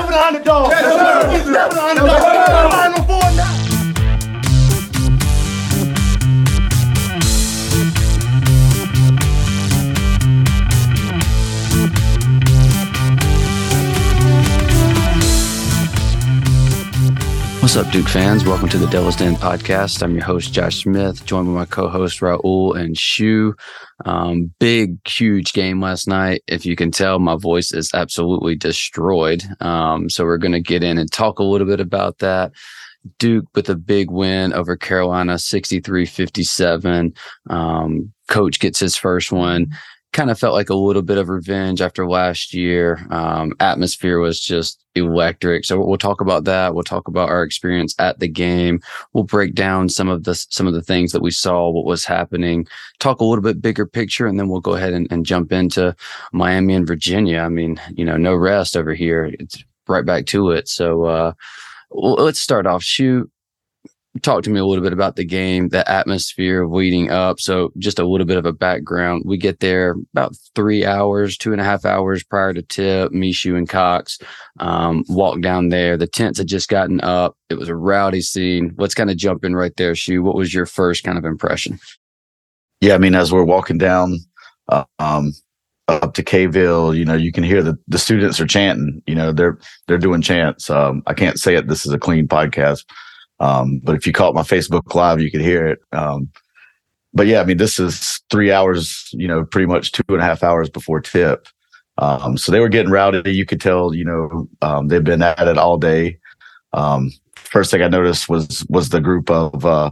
never the underdog. What's up, Duke fans? Welcome to the Devil's Den podcast. I'm your host, Josh Smith, joined by my co host, Raul and Shu. Um, big, huge game last night. If you can tell, my voice is absolutely destroyed. Um, so we're going to get in and talk a little bit about that. Duke with a big win over Carolina, 63 57. Um, coach gets his first one kind of felt like a little bit of revenge after last year. Um, atmosphere was just electric. So we'll talk about that. We'll talk about our experience at the game. We'll break down some of the some of the things that we saw, what was happening. Talk a little bit bigger picture, and then we'll go ahead and, and jump into Miami and Virginia. I mean, you know, no rest over here. It's right back to it. So uh, let's start off. Shoot talk to me a little bit about the game, the atmosphere of leading up. So just a little bit of a background. We get there about three hours, two and a half hours prior to tip. Mishu and Cox um, walk down there. The tents had just gotten up. It was a rowdy scene. Let's kind of jump in right there, Shu. What was your first kind of impression? Yeah, I mean, as we're walking down uh, um, up to Kville, you know, you can hear the the students are chanting. You know, they're they're doing chants. Um, I can't say it. This is a clean podcast um, but if you caught my Facebook live, you could hear it. Um, but yeah, I mean, this is three hours, you know, pretty much two and a half hours before tip. Um, so they were getting rowdy. You could tell, you know, um, they've been at it all day. Um, first thing I noticed was was the group of uh,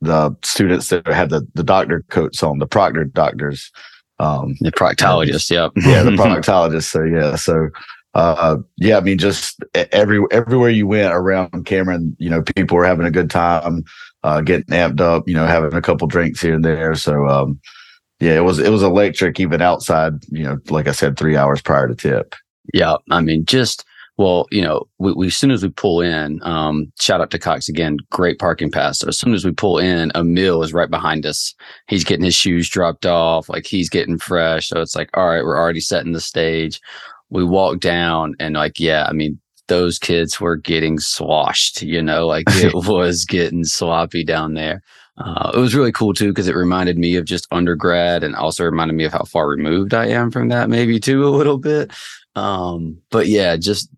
the students that had the the doctor coats on, the proctor doctors. Um, the proctologists, yep. yeah, the proctologists. So yeah, so uh, yeah, I mean, just every everywhere you went around Cameron, you know, people were having a good time, uh, getting amped up, you know, having a couple drinks here and there. So, um, yeah, it was it was electric even outside. You know, like I said, three hours prior to tip. Yeah, I mean, just well, you know, we, we as soon as we pull in, um, shout out to Cox again, great parking pass. So as soon as we pull in, Amile is right behind us. He's getting his shoes dropped off, like he's getting fresh. So it's like, all right, we're already setting the stage we walked down and like, yeah, I mean, those kids were getting swashed, you know, like it was getting sloppy down there. Uh, it was really cool too because it reminded me of just undergrad and also reminded me of how far removed I am from that, maybe too, a little bit. Um, but yeah, just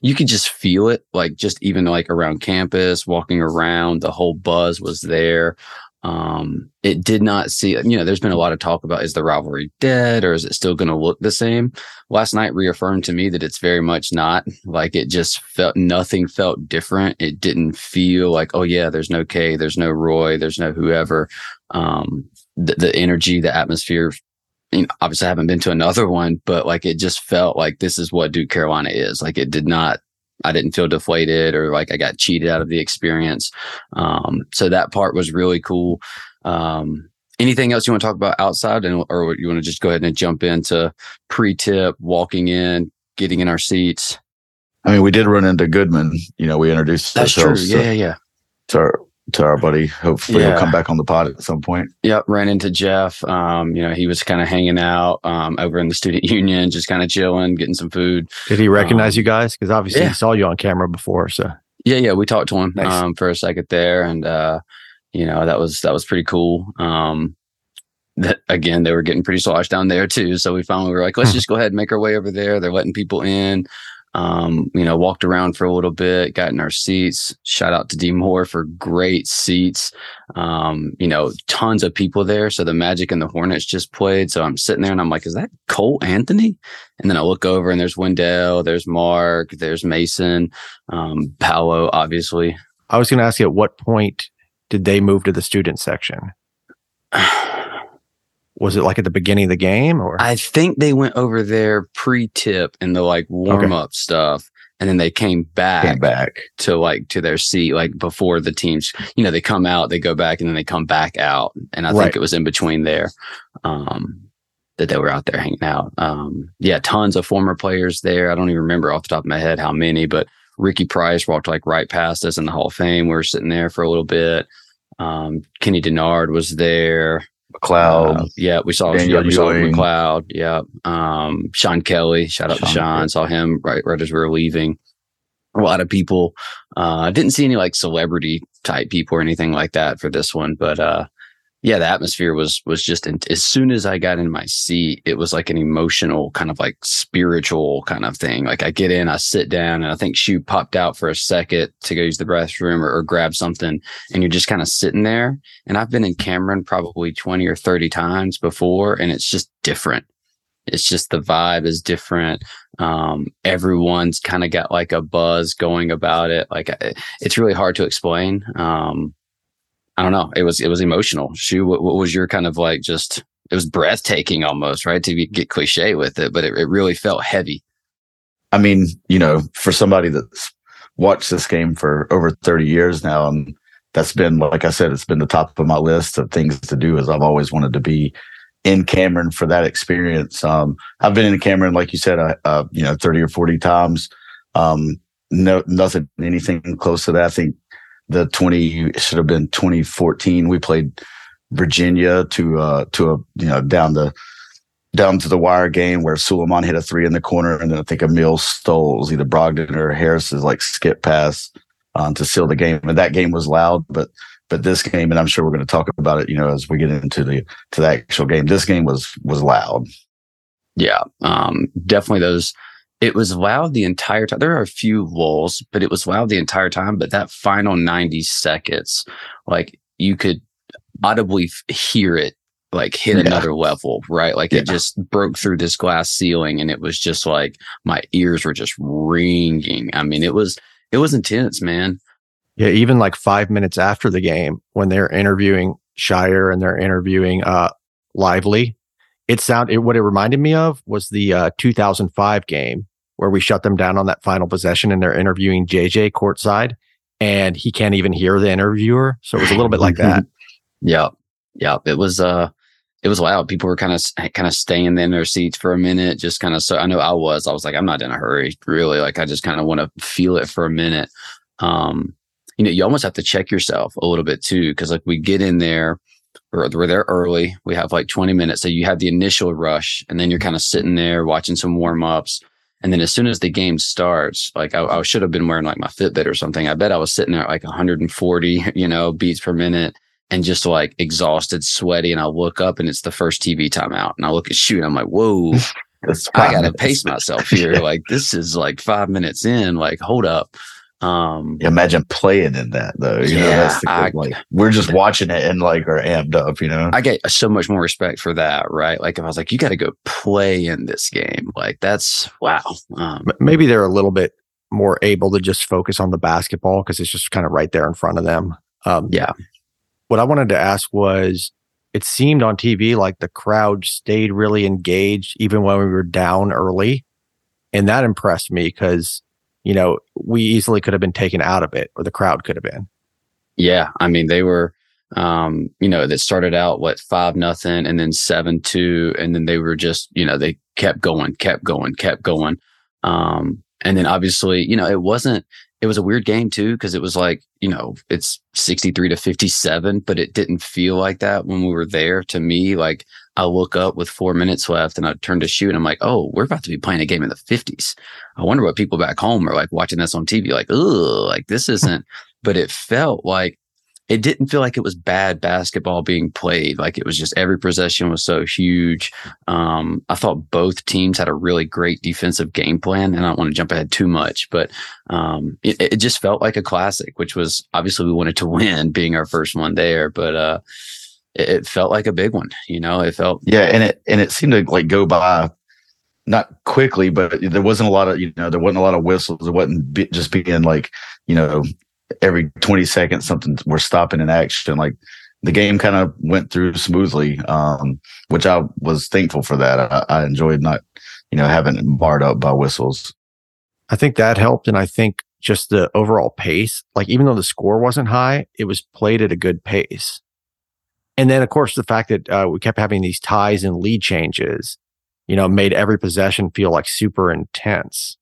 you could just feel it, like just even like around campus, walking around, the whole buzz was there. Um, it did not see, you know, there's been a lot of talk about is the rivalry dead or is it still going to look the same? Last night reaffirmed to me that it's very much not. Like it just felt, nothing felt different. It didn't feel like, oh yeah, there's no K, there's no Roy, there's no whoever. Um, the, the energy, the atmosphere, you know, obviously I haven't been to another one, but like it just felt like this is what Duke Carolina is. Like it did not I didn't feel deflated or like I got cheated out of the experience. Um, so that part was really cool. Um, anything else you want to talk about outside and, or you want to just go ahead and jump into pre-tip, walking in, getting in our seats? I mean, we did run into Goodman. You know, we introduced That's ourselves. True. Yeah, to, yeah. To our to our buddy. Hopefully yeah. he'll come back on the pod at some point. Yep. Ran into Jeff. Um, you know, he was kind of hanging out um, over in the student union, just kind of chilling, getting some food. Did he recognize um, you guys? Because obviously yeah. he saw you on camera before. So yeah, yeah, we talked to him nice. um, for a second there, and uh, you know that was that was pretty cool. Um, that again, they were getting pretty sloshed down there too. So we finally were like, let's hmm. just go ahead and make our way over there. They're letting people in. Um, you know, walked around for a little bit, got in our seats. Shout out to D Moore for great seats. Um, you know, tons of people there. So the Magic and the Hornets just played. So I'm sitting there and I'm like, is that Cole Anthony? And then I look over and there's Wendell, there's Mark, there's Mason, um, Paolo, obviously. I was going to ask you at what point did they move to the student section? was it like at the beginning of the game or? I think they went over there pre-tip and the like warm up okay. stuff and then they came back, came back. to like to their seat like before the teams you know they come out they go back and then they come back out and i right. think it was in between there um that they were out there hanging out. Um yeah tons of former players there. I don't even remember off the top of my head how many but ricky price walked like right past us in the hall of fame. We were sitting there for a little bit. Um kenny dennard was there McLeod. Uh, yeah, we saw Daniel yeah, we saw. McLeod. Yeah, um, Sean Kelly. Shout out to Sean Sean. Kelly. Saw him right right as we were leaving. A lot of people. Uh, didn't see any like celebrity type people or anything like that for this one, but uh, yeah, the atmosphere was was just. In, as soon as I got in my seat, it was like an emotional kind of like spiritual kind of thing. Like I get in, I sit down, and I think Shu popped out for a second to go use the restroom or, or grab something, and you're just kind of sitting there. And I've been in Cameron probably 20 or 30 times before, and it's just different. It's just the vibe is different. Um, everyone's kind of got like a buzz going about it. Like it's really hard to explain. Um, I don't know. It was, it was emotional. Shu, what, what was your kind of like just, it was breathtaking almost, right? To get cliche with it, but it, it really felt heavy. I mean, you know, for somebody that's watched this game for over 30 years now, and that's been, like I said, it's been the top of my list of things to do is I've always wanted to be in Cameron for that experience. Um, I've been in Cameron, like you said, uh, uh, you know, 30 or 40 times. Um, no, nothing, anything close to that. I think the 20 should have been 2014. We played Virginia to, uh, to a, you know, down the, down to the wire game where Sulaimon hit a three in the corner, and then I think Amile Stoles, either Brogdon or Harris's like skip pass um, to seal the game. And that game was loud, but but this game, and I'm sure we're going to talk about it, you know, as we get into the to the actual game. This game was was loud. Yeah. Um, definitely those. It was loud the entire time. There are a few lulls, but it was loud the entire time. But that final 90 seconds, like you could audibly f- hear it like hit Yeah. another level, right? Like it just broke through this glass ceiling and it was just like my ears were just ringing. I mean, it was, it was intense, man. Yeah, even like five minutes after the game, when they're interviewing Scheyer and they're interviewing uh Lively, it sound it, what it reminded me of was the uh 2005 game where we shut them down on that final possession and they're interviewing JJ courtside and he can't even hear the interviewer. So it was a little bit like that. Yeah. Yeah. It was, uh, it was loud. People were kind of, kind of staying in their seats for a minute, just kind of, so I know I was, I was like, I'm not in a hurry, really. Like, I just kind of want to feel it for a minute. Um, you know, you almost have to check yourself a little bit too. Cause like we get in there, we're, we're there early. We have like 20 minutes. So you have the initial rush and then you're kind of sitting there watching some warm ups. And then as soon as the game starts, like I, I should have been wearing like my Fitbit or something. I bet I was sitting there at like 140, you know, beats per minute and just like exhausted, sweaty. And I look up and it's the first TV timeout. And I look at shoot, I'm like, whoa, I gotta pace myself here. Like this is like five minutes in. Like, hold up. Um Imagine playing in that though. You know, Yeah, that's the I- like we're just watching it and like are amped up. You know, I get so much more respect for that, right? Like if I was like, you gotta go play in this game, like that's wow. Um Maybe they're a little bit more able to just focus on the basketball because it's just kind of right there in front of them. Um, Yeah. What I wanted to ask was it seemed on TV like the crowd stayed really engaged even when we were down early. And that impressed me because, you know, we easily could have been taken out of it or the crowd could have been. Yeah, I mean they were, um, you know, that started out what five nothing, and then seven two, and then they were just, you know, they kept going, kept going, kept going, um, and then obviously, you know, it wasn't. It was a weird game too because it was like, you know, it's sixty three to fifty seven, but it didn't feel like that when we were there. To me, like I look up with four minutes left, and I turn to shoot, and I'm like, oh, we're about to be playing a game in the fifties. I wonder what people back home are like watching this on TV, like, oh, like this isn't but it felt like it didn't feel like it was bad basketball being played. Like it was just every possession was so huge. Um, I thought both teams had a really great defensive game plan, and I don't want to jump ahead too much, but um, it, it just felt like a classic, which was obviously we wanted to win, being our first one there, but uh, it, it felt like a big one. You know, it felt yeah, and it and it seemed to like go by not quickly, but there wasn't a lot of you know there wasn't a lot of whistles. It wasn't be, just being like you know every 20 seconds something we're stopping in action. Like the game kind of went through smoothly, um, which I was thankful for that. I, I enjoyed not you know having it barred up by whistles. I think that helped. And I think just the overall pace, like even though the score wasn't high, it was played at a good pace. And then, of course, the fact that uh, we kept having these ties and lead changes, you know, made every possession feel like super intense.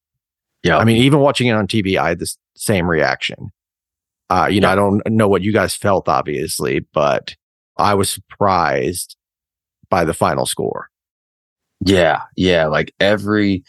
yeah. I mean, even watching it on TV, I had the same reaction. Uh, you know, I don't know what you guys felt, obviously, but I was surprised by the final score. Yeah, yeah, like every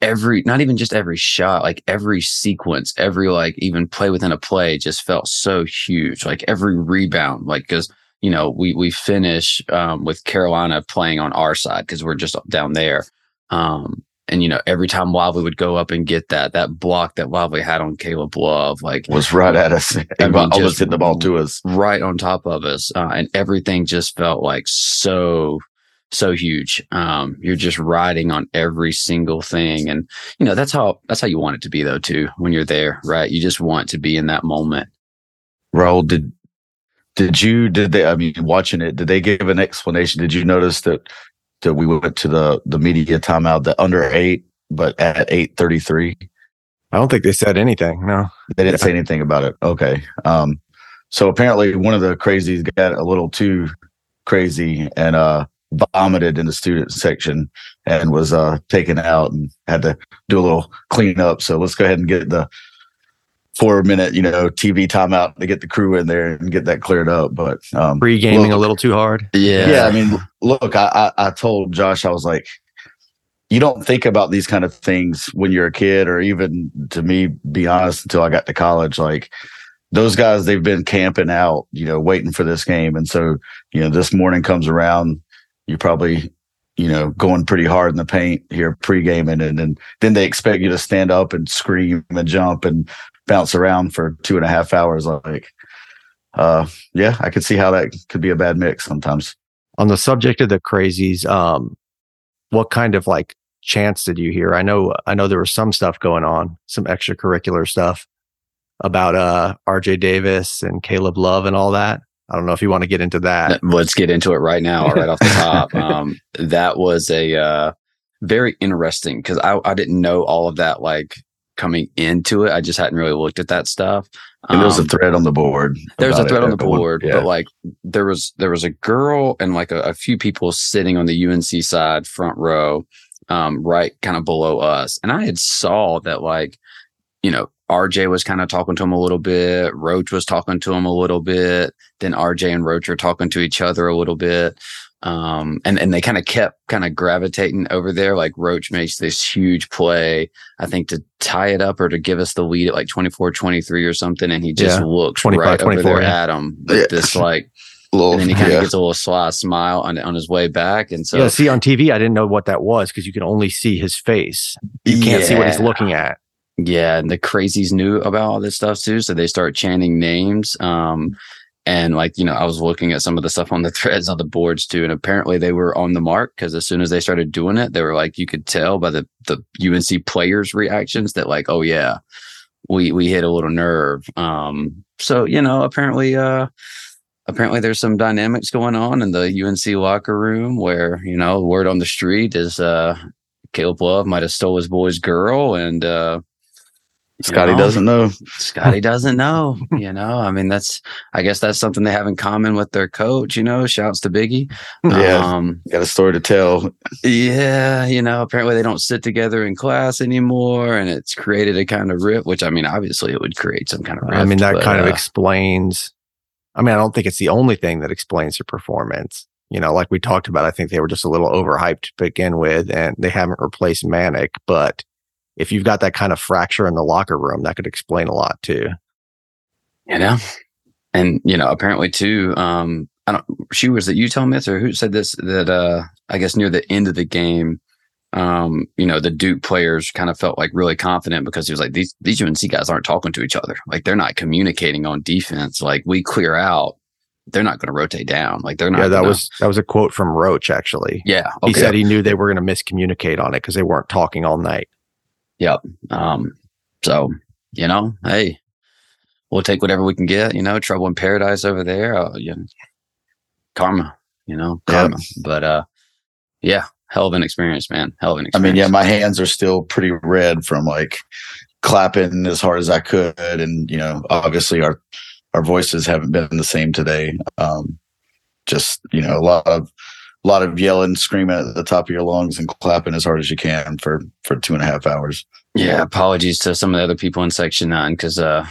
every not even just every shot, like every sequence, every like even play within a play just felt so huge. Like every rebound, like cuz you know, we we finish um, with Carolina playing on our side because we're just down there. Um, and you know, every time Lively would go up and get that, that block that Lively had on Caleb Love, like was right at us. I mean, almost just hit the ball to us, right on top of us, uh, and everything just felt like so so huge. Um, you're just riding on every single thing, and you know that's how that's how you want it to be, though. Too when you're there, right? You just want to be in that moment. Raul, did did you did they? I mean, watching it, did they give an explanation? Did you notice that that we went to the the media timeout that under eight, but at eight thirty three. I don't think they said anything. No, they didn't yeah. say anything about it. Okay. Um, so apparently one of the crazies got a little too crazy and uh vomited in the student section and was uh taken out and had to do a little cleanup. So let's go ahead and get the four minute, you know, TV timeout to get the crew in there and get that cleared up. But um, pre gaming a little too hard. Yeah. Yeah. I mean, look, I, I, I told Josh, I was like, you don't think about these kind of things when you're a kid, or even to me, be honest, until I got to college. Like those guys, they've been camping out, you know, waiting for this game. And so, you know, this morning comes around, you probably, you know, going pretty hard in the paint here pre-gaming and, and then they expect you to stand up and scream and jump and bounce around for two and a half hours. Like, uh, yeah, I could see how that could be a bad mix sometimes. On the subject of the crazies, um, what kind of like chance did you hear? I know, I know there was some stuff going on, some extracurricular stuff about uh RJ Davis and Caleb Love and all that. I don't know if you want to get into that. Let's get into it right now, right off the top. Um, that was a uh, very interesting because I, I didn't know all of that like coming into it. I just hadn't really looked at that stuff. And there was a um, thread on the board. There was a thread on the board, yeah. but like there was there was a girl and like a, a few people sitting on the UNC side front row, um, right kind of below us. And I had saw that like, you know, RJ was kind of talking to him a little bit. Roach was talking to him a little bit. Then RJ and Roach are talking to each other a little bit. Um, and, and they kind of kept kind of gravitating over there. Like Roach makes this huge play, I think to tie it up or to give us the lead at like 24, 23 or something. And he just yeah. looks right over there yeah. at him with yeah. this like, little, and then he kind of gets a little sly smile on, on his way back. And so, yeah, see on TV, I didn't know what that was because you can only see his face. You can't see what he's looking at. Yeah. And the crazies knew about all this stuff too. So they start chanting names. Um, and like, you know, I was looking at some of the stuff on the threads on the boards too. And apparently they were on the mark because as soon as they started doing it, they were like, you could tell by the, the UNC players' reactions that like, oh yeah, we, we hit a little nerve. Um, so, you know, apparently, uh, apparently there's some dynamics going on in the UNC locker room where, you know, word on the street is, uh, Caleb Love might have stole his boy's girl and, uh, Scotty know, doesn't know. Scotty doesn't know. You know, I mean, that's I guess that's something they have in common with their coach. You know, shouts to Biggie. Yeah, um, got a story to tell. Yeah, you know, apparently they don't sit together in class anymore, and it's created a kind of rift. Which I mean, obviously, it would create some kind of rift. I mean, that but, kind uh, of explains. I mean, I don't think it's the only thing that explains their performance. You know, like we talked about, I think they were just a little overhyped to begin with, and they haven't replaced Manek, but if you've got that kind of fracture in the locker room, that could explain a lot too. You know, and you know, apparently too. Um, I don't. She was at Utah Myth or who said this that uh, I guess near the end of the game, um, you know, the Duke players kind of felt like really confident because he was like these these UNC guys aren't talking to each other. Like they're not communicating on defense. Like we clear out, they're not going to rotate down. Like they're not. Yeah, that gonna... was that was a quote from Roach actually. Yeah, okay. he said he knew they were going to miscommunicate on it because they weren't talking all night. Yep. Um, so, you know, hey, we'll take whatever we can get, you know, trouble in paradise over there. Uh, you know, karma, you know, karma. Yeah. But, uh, yeah, hell of an experience, man. Hell of an experience. I mean, yeah, my hands are still pretty red from like clapping as hard as I could. And, you know, obviously our, our voices haven't been the same today. Um, just, you know, a lot of, a lot of yelling, screaming at the top of your lungs, and clapping as hard as you can for for two and a half hours. Yeah, apologies to some of the other people in Section Nine because uh,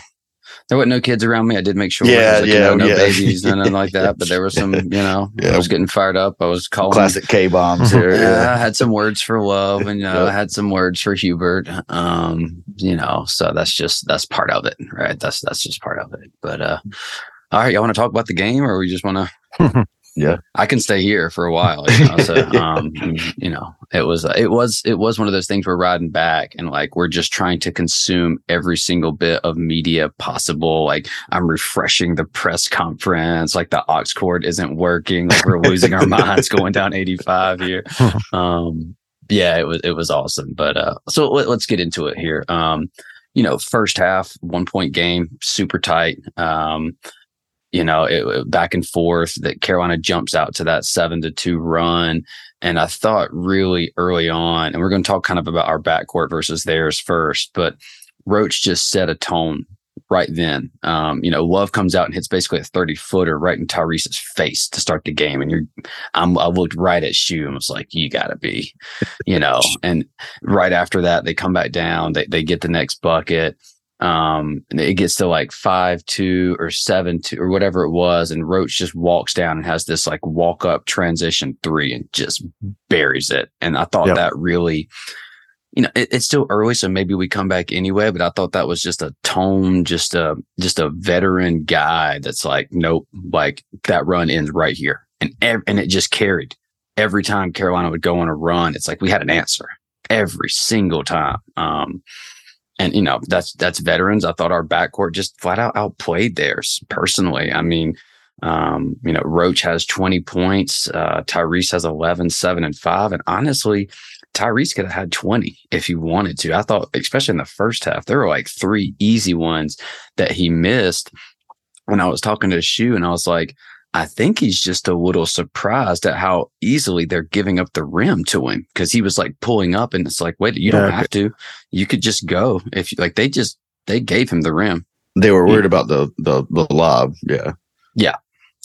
There were no kids around me. I did make sure. Yeah, like, you yeah, know, no yeah. babies, nothing like that. But there was some, you know, I was getting fired up. I was calling. Classic K bombs here. Yeah, I had some words for love, and you know, Yep. I had some words for Hubert. Um, you know, so that's just that's part of it, right? That's that's just part of it. But uh, all right, y'all want to talk about the game, or we just want to? Yeah. I can stay here for a while. You know, so um, you know, it was it was it was one of those things we're riding back, and like we're just trying to consume every single bit of media possible. Like I'm refreshing the press conference, like the aux cord isn't working, like we're losing our minds going down 85 here um yeah it was it was awesome but uh so let, us get into it here um you know first half one point game super tight um you know it, back and forth that carolina jumps out to that seven to two run and i thought really early on and we're going to talk kind of about our backcourt versus theirs first but roach just set a tone right then. Um, you know, Love comes out and hits basically a 30 footer right in Tyrese's face to start the game. And you're, I'm, I looked right at Shu and was like, you gotta be, you know, and right after that, they come back down, they, they get the next bucket. Um, it gets to like five, two or seven, two or whatever it was. And Roach just walks down and has this like walk up transition three and just buries it. And I thought Yep. that really, you know, it, it's still early, so maybe we come back anyway. But I thought that was just a tone, just a just a veteran guy that's like, nope, like that run ends right here, and ev- and it just carried every time Carolina would go on a run. It's like we had an answer every single time. Um, and you know that's that's veterans. I thought our backcourt just flat out outplayed theirs. Personally, I mean, um, you know, Roach has 20 points. Uh, Tyrese has 11, 7, and 5. And honestly, Tyrese could have had 20 if he wanted to. I thought, especially in the first half, there were like three easy ones that he missed. When I was talking to Shu, and I was like, I think he's just a little surprised at how easily they're giving up the rim to him because he was like pulling up, and it's like, wait, you don't Yeah. have to. You could just go if you like. They just they gave him the rim. They were worried about the the the lob. Yeah. Yeah.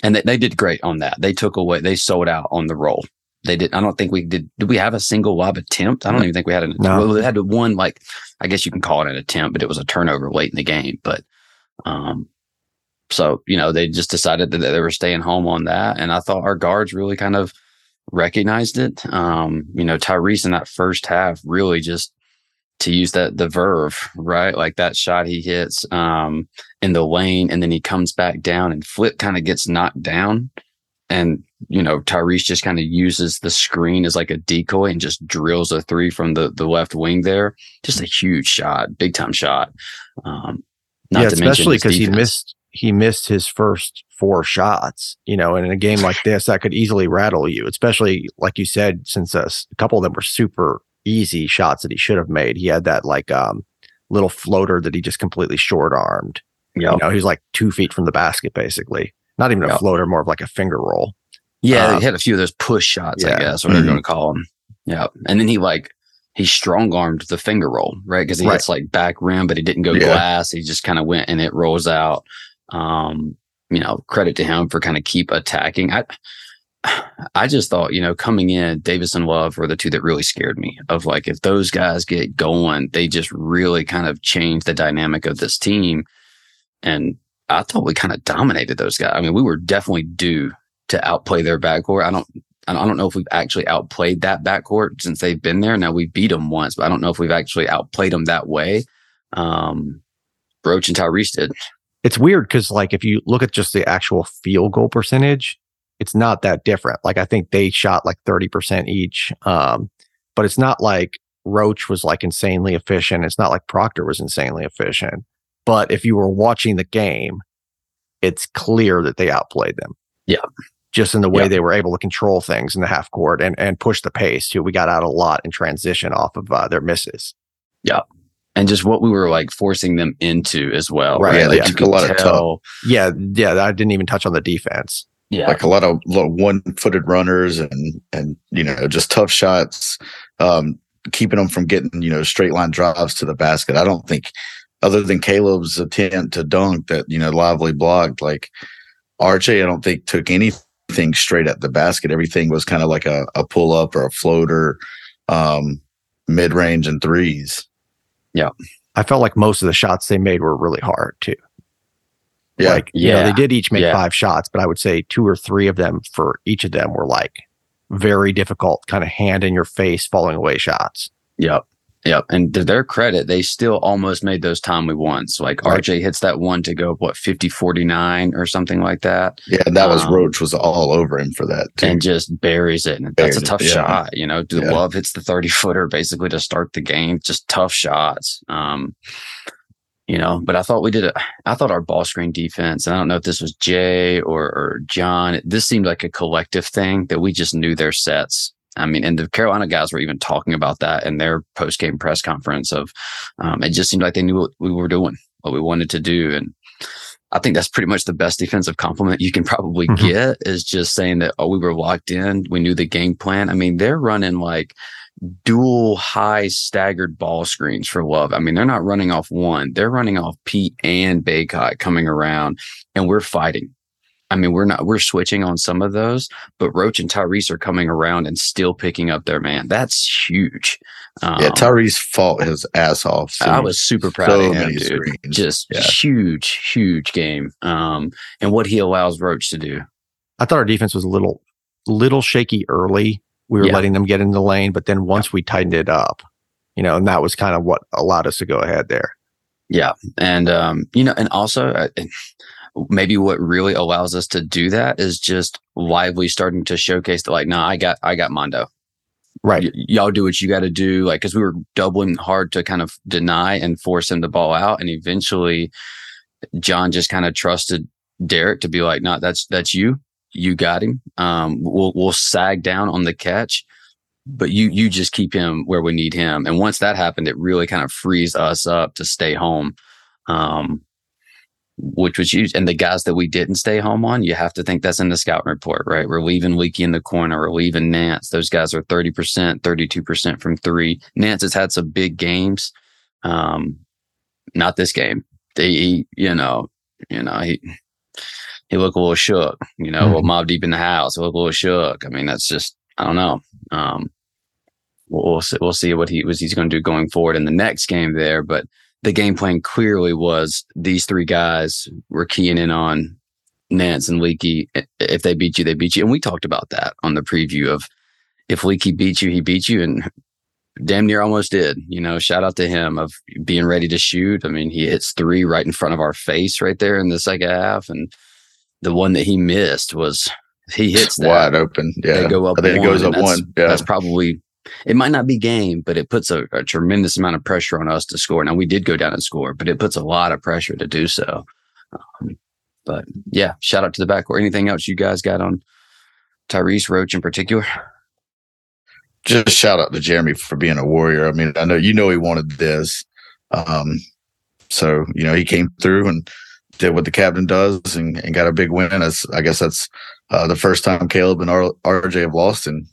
And they, they did great on that. They took away, they sold out on the roll. They did. I don't think we did. Did we have a single lob attempt? I don't even think we had an. No. Well, we had one like, I guess you can call it an attempt, but it was a turnover late in the game. But, um, so you know they just decided that they were staying home on that, and I thought our guards really kind of recognized it. Um, you know, Tyrese in that first half really just to use that the verve, right? Like that shot he hits um in the lane and then he comes back down and flip kind of gets knocked down. And, you know, Tyrese just kind of uses the screen as like a decoy and just drills a three from the, the left wing there. Just a huge shot, big time shot. Um, not yeah, to especially because he missed he missed his first four shots. You know, and in a game like this, that could easily rattle you. Especially like you said, since uh, a couple of them were super easy shots that he should have made. He had that like um little floater that he just completely short armed. Yep. You know, he was like two feet from the basket, basically. Not even a Yep. floater, more of like a finger roll. Yeah, Um, he had a few of those push shots, I yeah. guess, whatever Mhm. you want to call them. Yeah. And then he like, he strong armed the finger roll, right? Because he Right. hits like back rim, but he didn't go Yeah. glass. He just kind of went and it rolls out. Um, you know, credit to him for kind of keep attacking. I, I just thought, you know, coming in, Davis and Love were the two that really scared me. Of like, if those guys get going, they just really kind of change the dynamic of this team. And I thought we kind of dominated those guys. I mean, we were definitely due to outplay their backcourt. I don't, I don't know if we've actually outplayed that backcourt since they've been there. Now we beat them once, but I don't know if we've actually outplayed them that way. Um, and Tyrese did. It's weird because like if you look at just the actual field goal percentage, it's not that different. Like I think they shot like 30% each. Um, but it's not like Roach was like insanely efficient. It's not like Proctor was insanely efficient. But if you were watching the game, it's clear that they outplayed them. Yeah. Just in the way Yeah. they were able to control things in the half court and, and push the pace too. We got out a lot in transition off of uh, their misses. And just what we were like forcing them into as well. Right, Right. yeah, Like they took a lot of tell. Yeah. Yeah. I didn't even touch on the defense. Yeah. Like a lot of little one footed runners and and you know just tough shots, um, keeping them from getting you know straight line drives to the basket. I don't think other than Caleb's attempt to dunk that you know lively blocked like RJ. I don't think took anything straight at the basket. Everything was kind of like a, a pull up or a floater, um, mid range and threes. I felt like most of the shots they made were really hard too. Yeah. Like, you know, Yeah. they did each make Yeah. five shots, but I would say two or three of them for each of them were like very difficult, kind of hand in your face, falling away shots. Yep. Yep. And to their credit, they still almost made those timely ones. Like Right. RJ hits that one to go, what, 50 49 or something like that, Yeah, that was Um, Roach was all over him for that too. and just buries it. And that's a it, tough yeah. shot. You know, the Yeah. Love hits the 30 footer basically to start the game. Just tough shots. Um, you know, but I thought we did a, I thought our ball screen defense, and I don't know if this was Jai or, or Jon, this seemed like a collective thing that we just knew their sets. I mean, and the Carolina guys were even talking about that in their post game press conference of, um, it just seemed like they knew what we were doing, what we wanted to do. And I think that's pretty much the best defensive compliment you can probably Mhm. get is just saying that, oh, we were locked in. We knew the game plan. I mean, they're running like dual high staggered ball screens for love. I mean, they're not running off one, they're running off Pete and Bacot coming around and we're fighting. I mean, we're not, we're switching on some of those, but Roach and Tyrese are coming around and still picking up their man. That's huge. Um, yeah, Tyrese fought his ass off. So I was super proud so of him, dude. screens. Just Yeah. huge, huge game. Um, and what he allows Roach to do. I thought our defense was a little, little shaky early. We were Yeah. letting them get in the lane, but then once we tightened it up, you know, and that was kind of what allowed us to go ahead there. Yeah. And, um, you know, and also uh, maybe what really allows us to do that is just lively starting to showcase that like, nah, I got, I got Mondo. Right. Y- y'all do what you got to do. Like, cause we were doubling hard to kind of deny and force him to ball out. And eventually Jon just kind of trusted Dereck to be like, no, that's, that's you. You got him. Um, we'll, we'll sag down on the catch, but you, you just keep him where we need him. And once that happened, it really kind of frees us up to stay home. Um, which was huge. And the guys that we didn't stay home on, you have to think that's in the scouting report, right? We're leaving Leaky in the corner. We're leaving Nance. Those guys are 30%, 32% from three. Nance has had some big games. Um, not this game. They, he, you know, you know, he, he looked a little shook, you know, well, Mobb Deep in the house. He looked a little shook. I mean, that's just, I don't know. Um, we'll, we'll see, we'll see what he was, he's going to do going forward in the next game there. But the game plan clearly was these three guys were keying in on Nance and Leaky. If they beat you, they beat you. And we talked about that on the preview of if Leaky beats you, he beats you. And damn near almost did. You know, shout out to him of being ready to shoot. I mean, he hits three right in front of our face right there in the second half. And the one that he missed was he hits that. wide open. Yeah, They go up I think one, it goes up that's- one. Yeah, That's probably it might not be game, but it puts a, a tremendous amount of pressure on us to score. Now we did go down and score, but it puts a lot of pressure to do so. Um, but yeah, shout out to the backcourt. Anything else you guys got on Tyrese Roach in particular? just shout out to Jeremy for being a warrior. I mean, I know you know he wanted this, um, so you know he came through and did what the captain does and, and got a big win. As I guess that's uh, the first time Caleb and R- RJ have lost in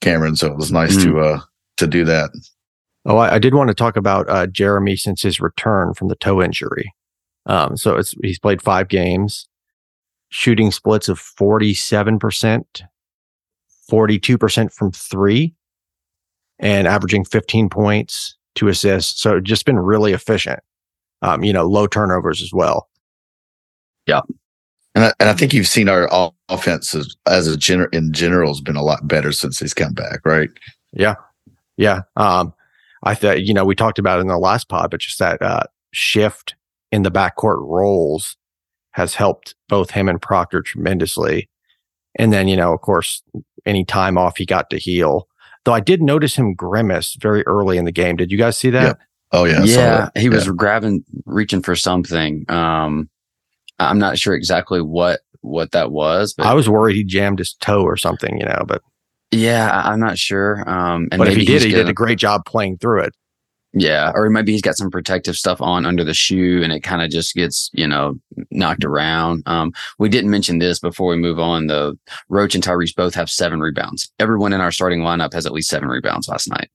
Cameron, so it was nice Mm. to uh, to do that. Oh, I, I did want to talk about uh, Jeremy since his return from the toe injury. Um, so it's he's played five games, shooting splits of forty seven percent, forty two percent from three, and averaging fifteen points, two assists. So just been really efficient. Um, you know, low turnovers as well. And I, and I think you've seen our o- offense as, as a gener- in general has been a lot better since he's come back, right? Yeah. Yeah. Um, I thought, you know, we talked about it in the last pod, but just that uh, shift in the backcourt roles has helped both him and Proctor tremendously. And then, you know, of course, any time off he got to heal. Though I did notice him grimace very early in the game. Did you guys see that? Yep. Oh yeah, I saw yeah, he was grabbing, reaching for something. Um, I'm not sure exactly what what that was, but I was worried he jammed his toe or something, you know, but yeah, I'm not sure. Um, and but if he did, he gonna- did a great job playing through it. Yeah, or maybe he's got some protective stuff on under the shoe, and it kind of just gets you know knocked around. Um, we didn't mention this before we move on. The Roach and Tyrese both have seven rebounds. Everyone in our starting lineup has at least seven rebounds last night.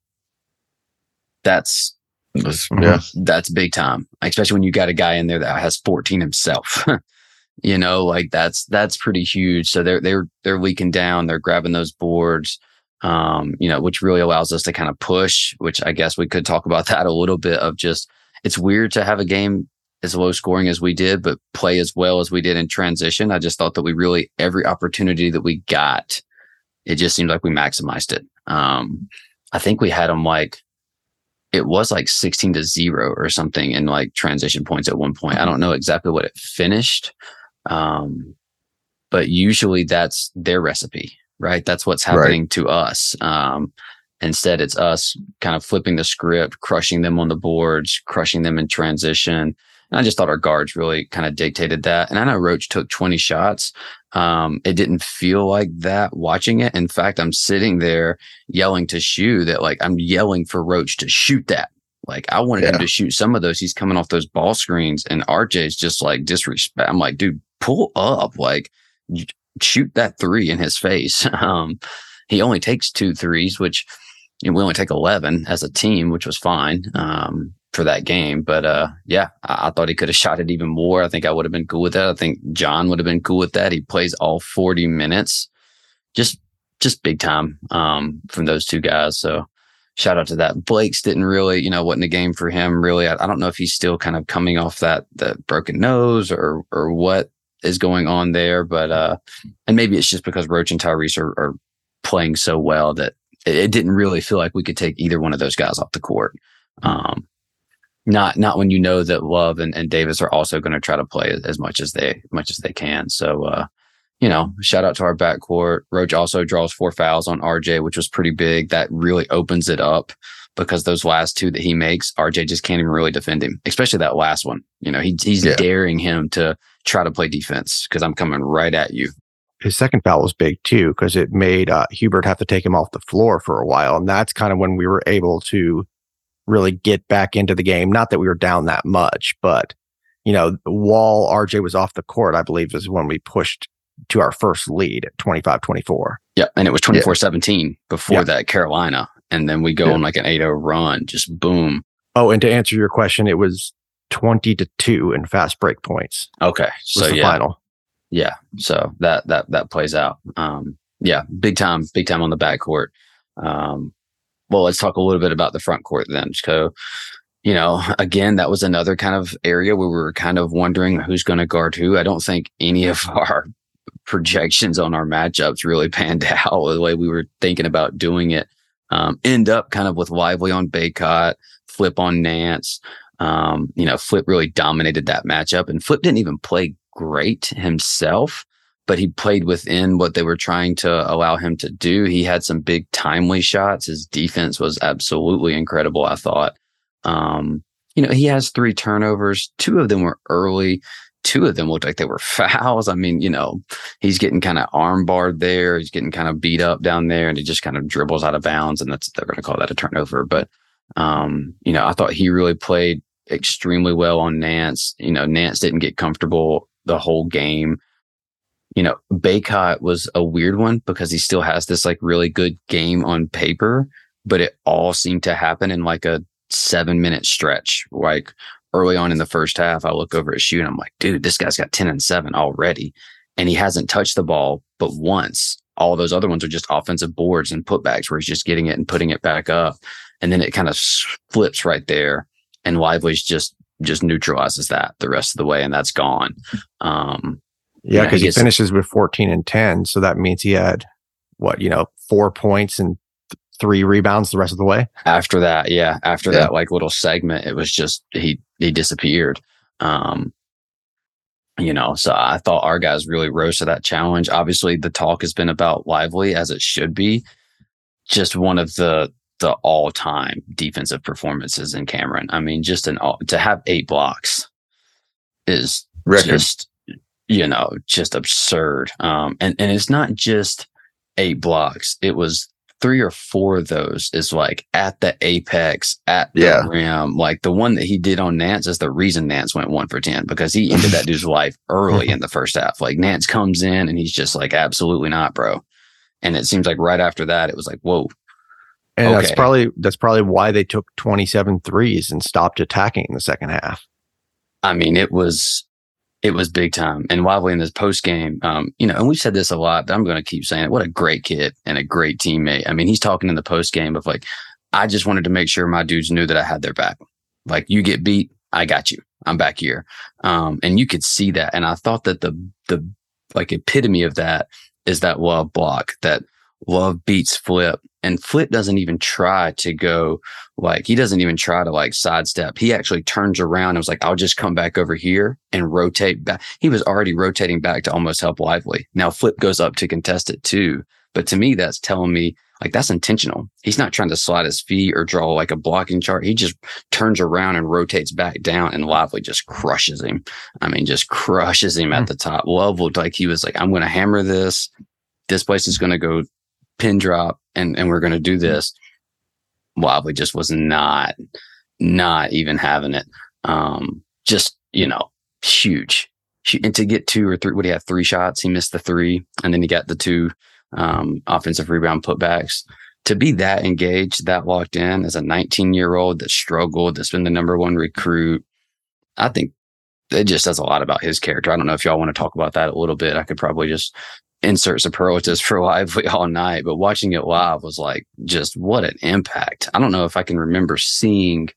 That's It was- Mhm. Yeah, that's big time, especially when you got a guy in there that has 14 himself. you know, like that's that's pretty huge. So they're they're they're leaking down, they're grabbing those boards, um, you know, which really allows us to kind of push. Which I guess we could talk about that a little bit of just it's weird to have a game as low scoring as we did, but play as well as we did in transition. I just thought that we really, every opportunity that we got, it just seemed like we maximized it. Um, I think we had them like, it was like 16 to zero or something in like transition points at one point. I don't know exactly what it finished. Um, but usually that's their recipe, right? That's what's happening right. to us. Um, instead it's us kind of flipping the script, crushing them on the boards, crushing them in transition. And I just thought our guards really kind of dictated that. And I know Roach took 20 shots. Um, it didn't feel like that watching it. In fact, I'm sitting there yelling to Shu that like I'm yelling for Roach to shoot that. Like I wanted yeah. him to shoot some of those. He's coming off those ball screens and RJ's just like disrespect. I'm like, dude, pull up, like shoot that three in his face. Um, he only takes two threes, which you know, we only take 11 as a team, which was fine. Um, for that game. But uh, yeah, I, I, thought he could have shot it even more. I think I would have been cool with that. I think Jon would have been cool with that. He plays all 40 minutes. Just just big time um, from those two guys. So shout out to that. Blakes didn't really, you know, wasn't a game for him really. I, I don't know if he's still kind of coming off that that broken nose or or what is going on there. But uh and maybe it's just because Roach and Tyrese are, are playing so well that it, it, didn't really feel like we could take either one of those guys off the court. Um, not not when you know that Love and, and Davis are also going to try to play as much as they much as they can. So uh, you know, shout out to our backcourt. Roach also draws four fouls on RJ, which was pretty big. That really opens it up because those last two that he makes, RJ just can't even really defend him, especially that last one. You know, he, he's yeah. daring him to try to play defense because I'm coming right at you. His second foul was big too because it made uh, Hubert have to take him off the floor for a while, and that's kind of when we were able to really get back into the game. Not that we were down that much, but you know, while RJ was off the court, I believe is when we pushed to our first lead at 25 24. Yeah. And it was 24 yeah. 17 before yeah. that Carolina. And then we go yeah. on like an 8 0 run, just boom. Oh, and to answer your question, it was 20 to 2 in fast break points. Okay. So, yeah. Final. Yeah. So that, that, that plays out. Um, yeah. Big time, big time on the backcourt. Um, well, let's talk a little bit about the front court then. So, you know, again, that was another kind of area where we were kind of wondering who's going to guard who. I don't think any of our projections on our matchups really panned out the way we were thinking about doing it. Um, end up kind of with Lively on Bacot, Flip on Nance. Um, you know, Flip really dominated that matchup and Flip didn't even play great himself but he played within what they were trying to allow him to do. He had some big timely shots. His defense was absolutely incredible. I thought, um, you know, he has three turnovers. Two of them were early. Two of them looked like they were fouls. I mean, you know, he's getting kind of arm barred there. He's getting kind of beat up down there and he just kind of dribbles out of bounds. And that's, they're going to call that a turnover. But, um, you know, I thought he really played extremely well on Nance. You know, Nance didn't get comfortable the whole game you know, Bacot was a weird one because he still has this like really good game on paper, but it all seemed to happen in like a seven minute stretch. Like early on in the first half, I look over at and I'm like, dude, this guy's got 10 and seven already. And he hasn't touched the ball but once. All those other ones are just offensive boards and putbacks where he's just getting it and putting it back up. And then it kind of flips right there. And Lively's just just neutralizes that the rest of the way, and that's gone. Um, yeah, because he, he finishes with 14 and 10. So that means he had what, you know, four points and th- three rebounds the rest of the way. After that, yeah. After yeah. that like little segment, it was just he he disappeared. Um you know, so I thought our guys really rose to that challenge. Obviously, the talk has been about Lively as it should be. Just one of the the all time defensive performances in Cameron. I mean, just an all to have eight blocks is Record. just you know, just absurd. Um, and, and it's not just eight blocks. It was three or four of those is like at the apex, at the yeah. rim. Like the one that he did on Nance is the reason Nance went one for 10 because he ended that dude's life early in the first half. Like Nance comes in and he's just like, absolutely not, bro. And it seems like right after that, it was like, whoa. And okay. that's probably, that's probably why they took 27 threes and stopped attacking in the second half. I mean, it was, it was big time. And Lively in this post game, um, you know, and we've said this a lot, but I'm going to keep saying it. What a great kid and a great teammate. I mean, he's talking in the post game of like, I just wanted to make sure my dudes knew that I had their back. Like, you get beat, I got you. I'm back here. Um, and you could see that. And I thought that the, the like epitome of that is that love block that love beats flip and flip doesn't even try to go like he doesn't even try to like sidestep. He actually turns around and was like i'll just come back over here and rotate back he was already rotating back to almost help lively. Now flip goes up to contest it too. But to me that's telling me like that's intentional. He's not trying to slide his feet or draw like a blocking chart. He just turns around and rotates back down and lively just crushes him. I mean just crushes him at hmm. the top level. like he was like i'm going to hammer this. This place is going to go pin drop and, and we're going to do this. Lively just was not, not even having it. Um, just, you know, huge. And to get two or three, what he have? Three shots. He missed the three and then he got the two, um, offensive rebound putbacks. To be that engaged, that locked in as a 19 year old that struggled, that's been the number one recruit. I think it just says a lot about his character. I don't know if y'all want to talk about that a little bit. I could probably just insert superlatives for lively all night, but watching it live was like just what an impact. I don't know if I can remember seeing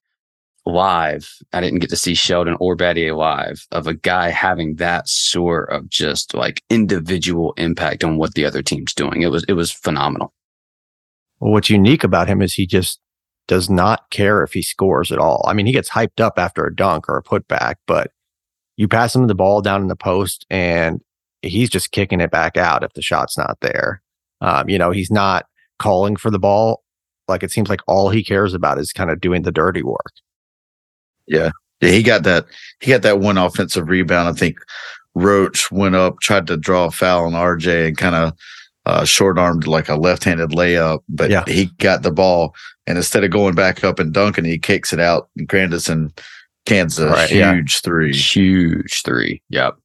live. I didn't get to see Sheldon or Battier live of a guy having that sort of just like individual impact on what the other team's doing. It was it was phenomenal. Well, what's unique about him is he just does not care if he scores at all. I mean, he gets hyped up after a dunk or a putback, but you pass him the ball down in the post and he's just kicking it back out if the shot's not there. Um, you know, he's not calling for the ball. Like it seems like all he cares about is kind of doing the dirty work. Yeah. Yeah, he got that. He got that one offensive rebound. I think Roach went up, tried to draw a foul on RJ, and kind of uh, short armed like a left handed layup. But yeah. he got the ball, and instead of going back up and dunking, he kicks it out. And Grandison cans a right, huge yeah. three. Huge three. Yep.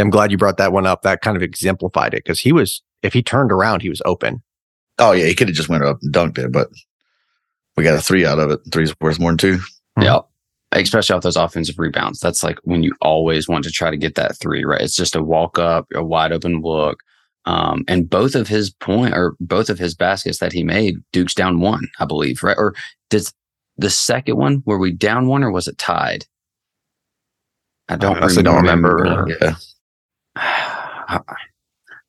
Yeah, I'm glad you brought that one up. That kind of exemplified it because he was, if he turned around, he was open. Oh yeah, he could have just went up and dunked it, but we got a three out of it. Three's worth more than 2 mm-hmm. Yeah. Especially off those offensive rebounds. That's like when you always want to try to get that three, right? It's just a walk up, a wide open look. Um, and both of his point or both of his baskets that he made, Duke's down one, I believe, right? Or does the second one, were we down one or was it tied? I don't, I remember. don't remember. Yeah.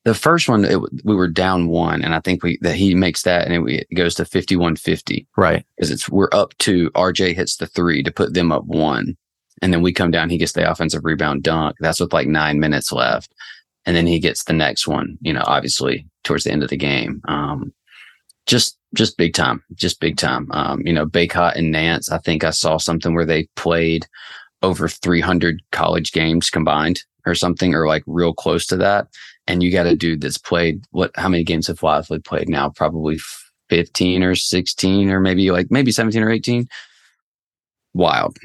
The first one it, we were down one and i think we that he makes that and it, it goes to 5150 right. Because it's we're up two rj hits the three to put them up one and then we come down he gets the offensive rebound dunk. That's with like nine minutes left and then he gets the next one you know obviously towards the end of the game. Um just just big time just big time. Um you know Bacot and nance i think i saw something where they played over 300 college games combined or something, or like real close to that. And you got a dude that's played what, how many games have Lively played now? Probably 15 or 16 or maybe like maybe 17 or 18. Wild,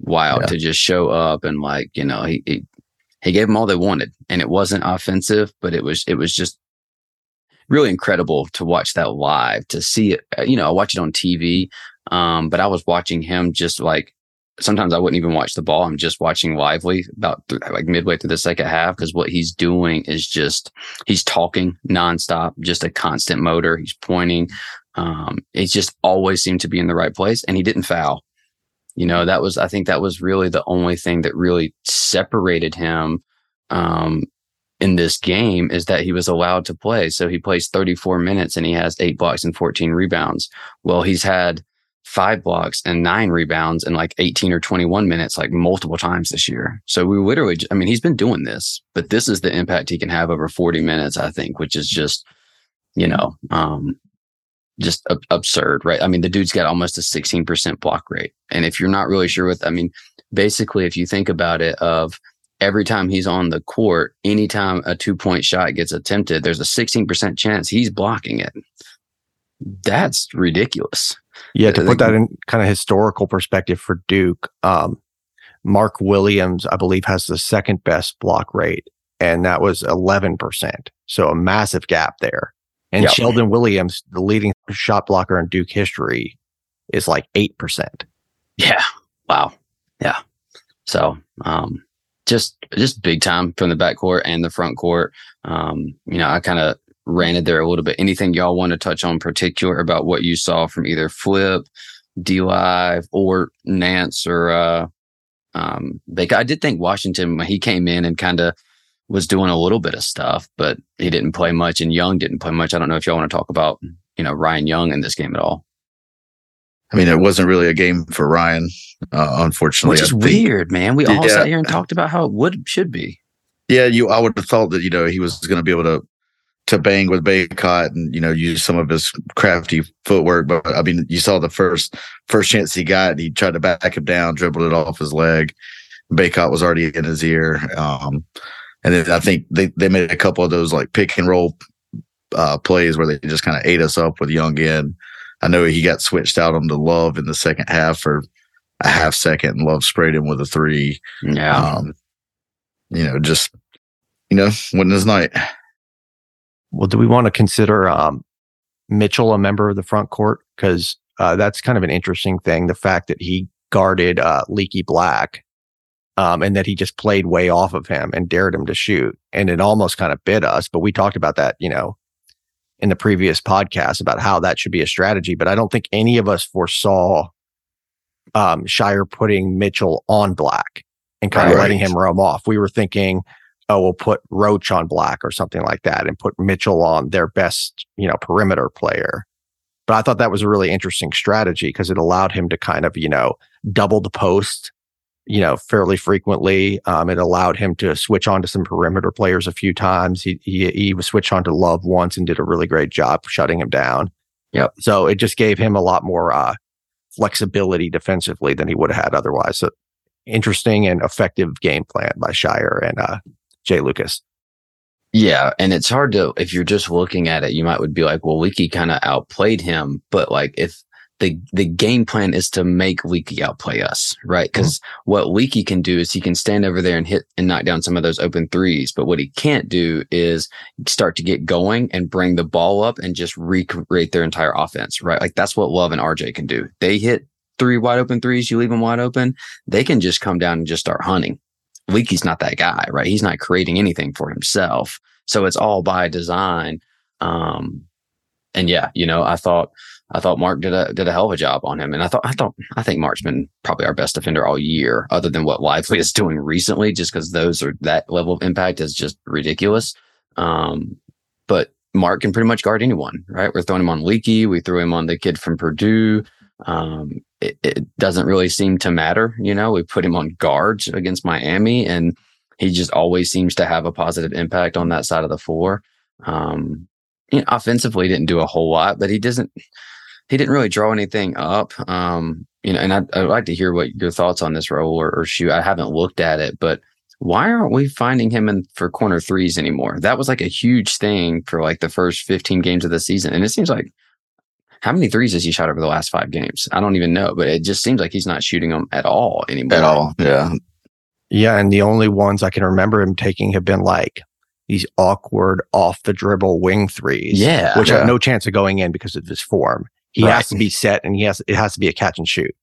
wild yeah. to just show up and like, you know, he, he, he gave them all they wanted and it wasn't offensive, but it was, it was just really incredible to watch that live, to see it, you know, I watch it on TV. Um, but I was watching him just like sometimes I wouldn't even watch the ball. I'm just watching lively about like midway through the second half because what he's doing is just he's talking nonstop, just a constant motor. He's pointing. Um, it just always seemed to be in the right place, and he didn't foul. You know, that was I think that was really the only thing that really separated him um, in this game is that he was allowed to play. So he plays 34 minutes and he has eight blocks and 14 rebounds. Well, he's had five blocks and nine rebounds in like 18 or 21 minutes, like multiple times this year. So we literally, I mean, he's been doing this, but this is the impact he can have over 40 minutes, I think, which is just, you know, um, just ab- absurd, right? I mean, the dude's got almost a 16% block rate. And if you're not really sure what, I mean, basically, if you think about it, of every time he's on the court, anytime a two point shot gets attempted, there's a 16% chance he's blocking it. That's ridiculous. Yeah, to put that in kind of historical perspective for Duke, um, Mark Williams, I believe, has the second best block rate, and that was 11%. So a massive gap there. And yep. Sheldon Williams, the leading shot blocker in Duke history, is like 8%. Yeah. Wow. Yeah. So, um, just, just big time from the backcourt and the front court. Um, you know, I kind of ranted there a little bit. Anything y'all want to touch on particular about what you saw from either Flip, D Live, or Nance or uh, um, Bacot. I did think Washington when he came in and kind of was doing a little bit of stuff, but he didn't play much, and Young didn't play much. I don't know if y'all want to talk about you know Ryan Young in this game at all. I mean, it wasn't really a game for Ryan, uh, unfortunately. Which is weird, man. We all Yeah. sat here and talked about how it would should be. Yeah, you. I would have thought that you know he was going to be able to to bang with Bacot and you know use some of his crafty footwork. But I mean, you saw the first first chance he got, he tried to back him down, dribbled it off his leg. Bacot was already in his ear, um, and then I think they they made a couple of those like pick and roll uh, plays where they just kind of ate us up with Young in. I know he got switched out on the Love in the second half for a half second, and Love sprayed him with a three. Yeah. Um, you know, just you know, winning his night. Well, do we want to consider um, Mitchell a member of the front court? Because uh, that's kind of an interesting thing. The fact that he guarded uh, Leaky Black um, and that he just played way off of him and dared him to shoot. And it almost kind of bit us. But we talked about that, you know, in the previous podcast about how that should be a strategy. But I don't think any of us foresaw um, Scheyer putting Mitchell on Black and kind of letting him roam off. We were thinking, oh, we'll put Roach on Black or something like that and put Mitchell on their best, you know, perimeter player. But I thought that was a really interesting strategy because it allowed him to kind of, you know, double the post, you know, fairly frequently. Um, it allowed him to switch on to some perimeter players a few times. He, he, he was switched on to Love once and did a really great job shutting him down. Yep. So it just gave him a lot more, uh, flexibility defensively than he would have had otherwise. So interesting and effective game plan by Scheyer and, uh, Jay Lucas. Yeah, and it's hard to if you're just looking at it, you might would be like, well, Leaky kind of outplayed him, but like if the the game plan is to make Leaky outplay us, right? Mm-hmm. Because what Leaky can do is he can stand over there and hit and knock down some of those open threes, but what he can't do is start to get going and bring the ball up and just recreate their entire offense, right? Like that's what Love and RJ can do. They hit three wide open threes, you leave them wide open, they can just come down and just start hunting. Leaky's not that guy, right? He's not creating anything for himself. So it's all by design. Um, and yeah, you know, I thought, I thought Mark did a, did a hell of a job on him. And I thought, I thought, I think Mark's been probably our best defender all year, other than what Lively is doing recently, just because those are that level of impact is just ridiculous. Um, but Mark can pretty much guard anyone, right? We're throwing him on Leaky. We threw him on the kid from Purdue. Um, it, it doesn't really seem to matter. You know, we put him on guards against Miami and he just always seems to have a positive impact on that side of the floor. Um, you know, offensively didn't do a whole lot, but he doesn't, he didn't really draw anything up. Um, you know, and I'd, I'd like to hear what your thoughts on this role or, or shoot. I haven't looked at it, but why aren't we finding him in for corner threes anymore? That was like a huge thing for like the first 15 games of the season. And it seems like how many threes has he shot over the last five games? I don't even know, but it just seems like he's not shooting them at all anymore. At all, yeah. Yeah, and the only ones I can remember him taking have been like these awkward off the dribble wing threes. Yeah. Which Yeah. have no chance of going in because of his form. He Right. has to be set and he has it has to be a catch and shoot.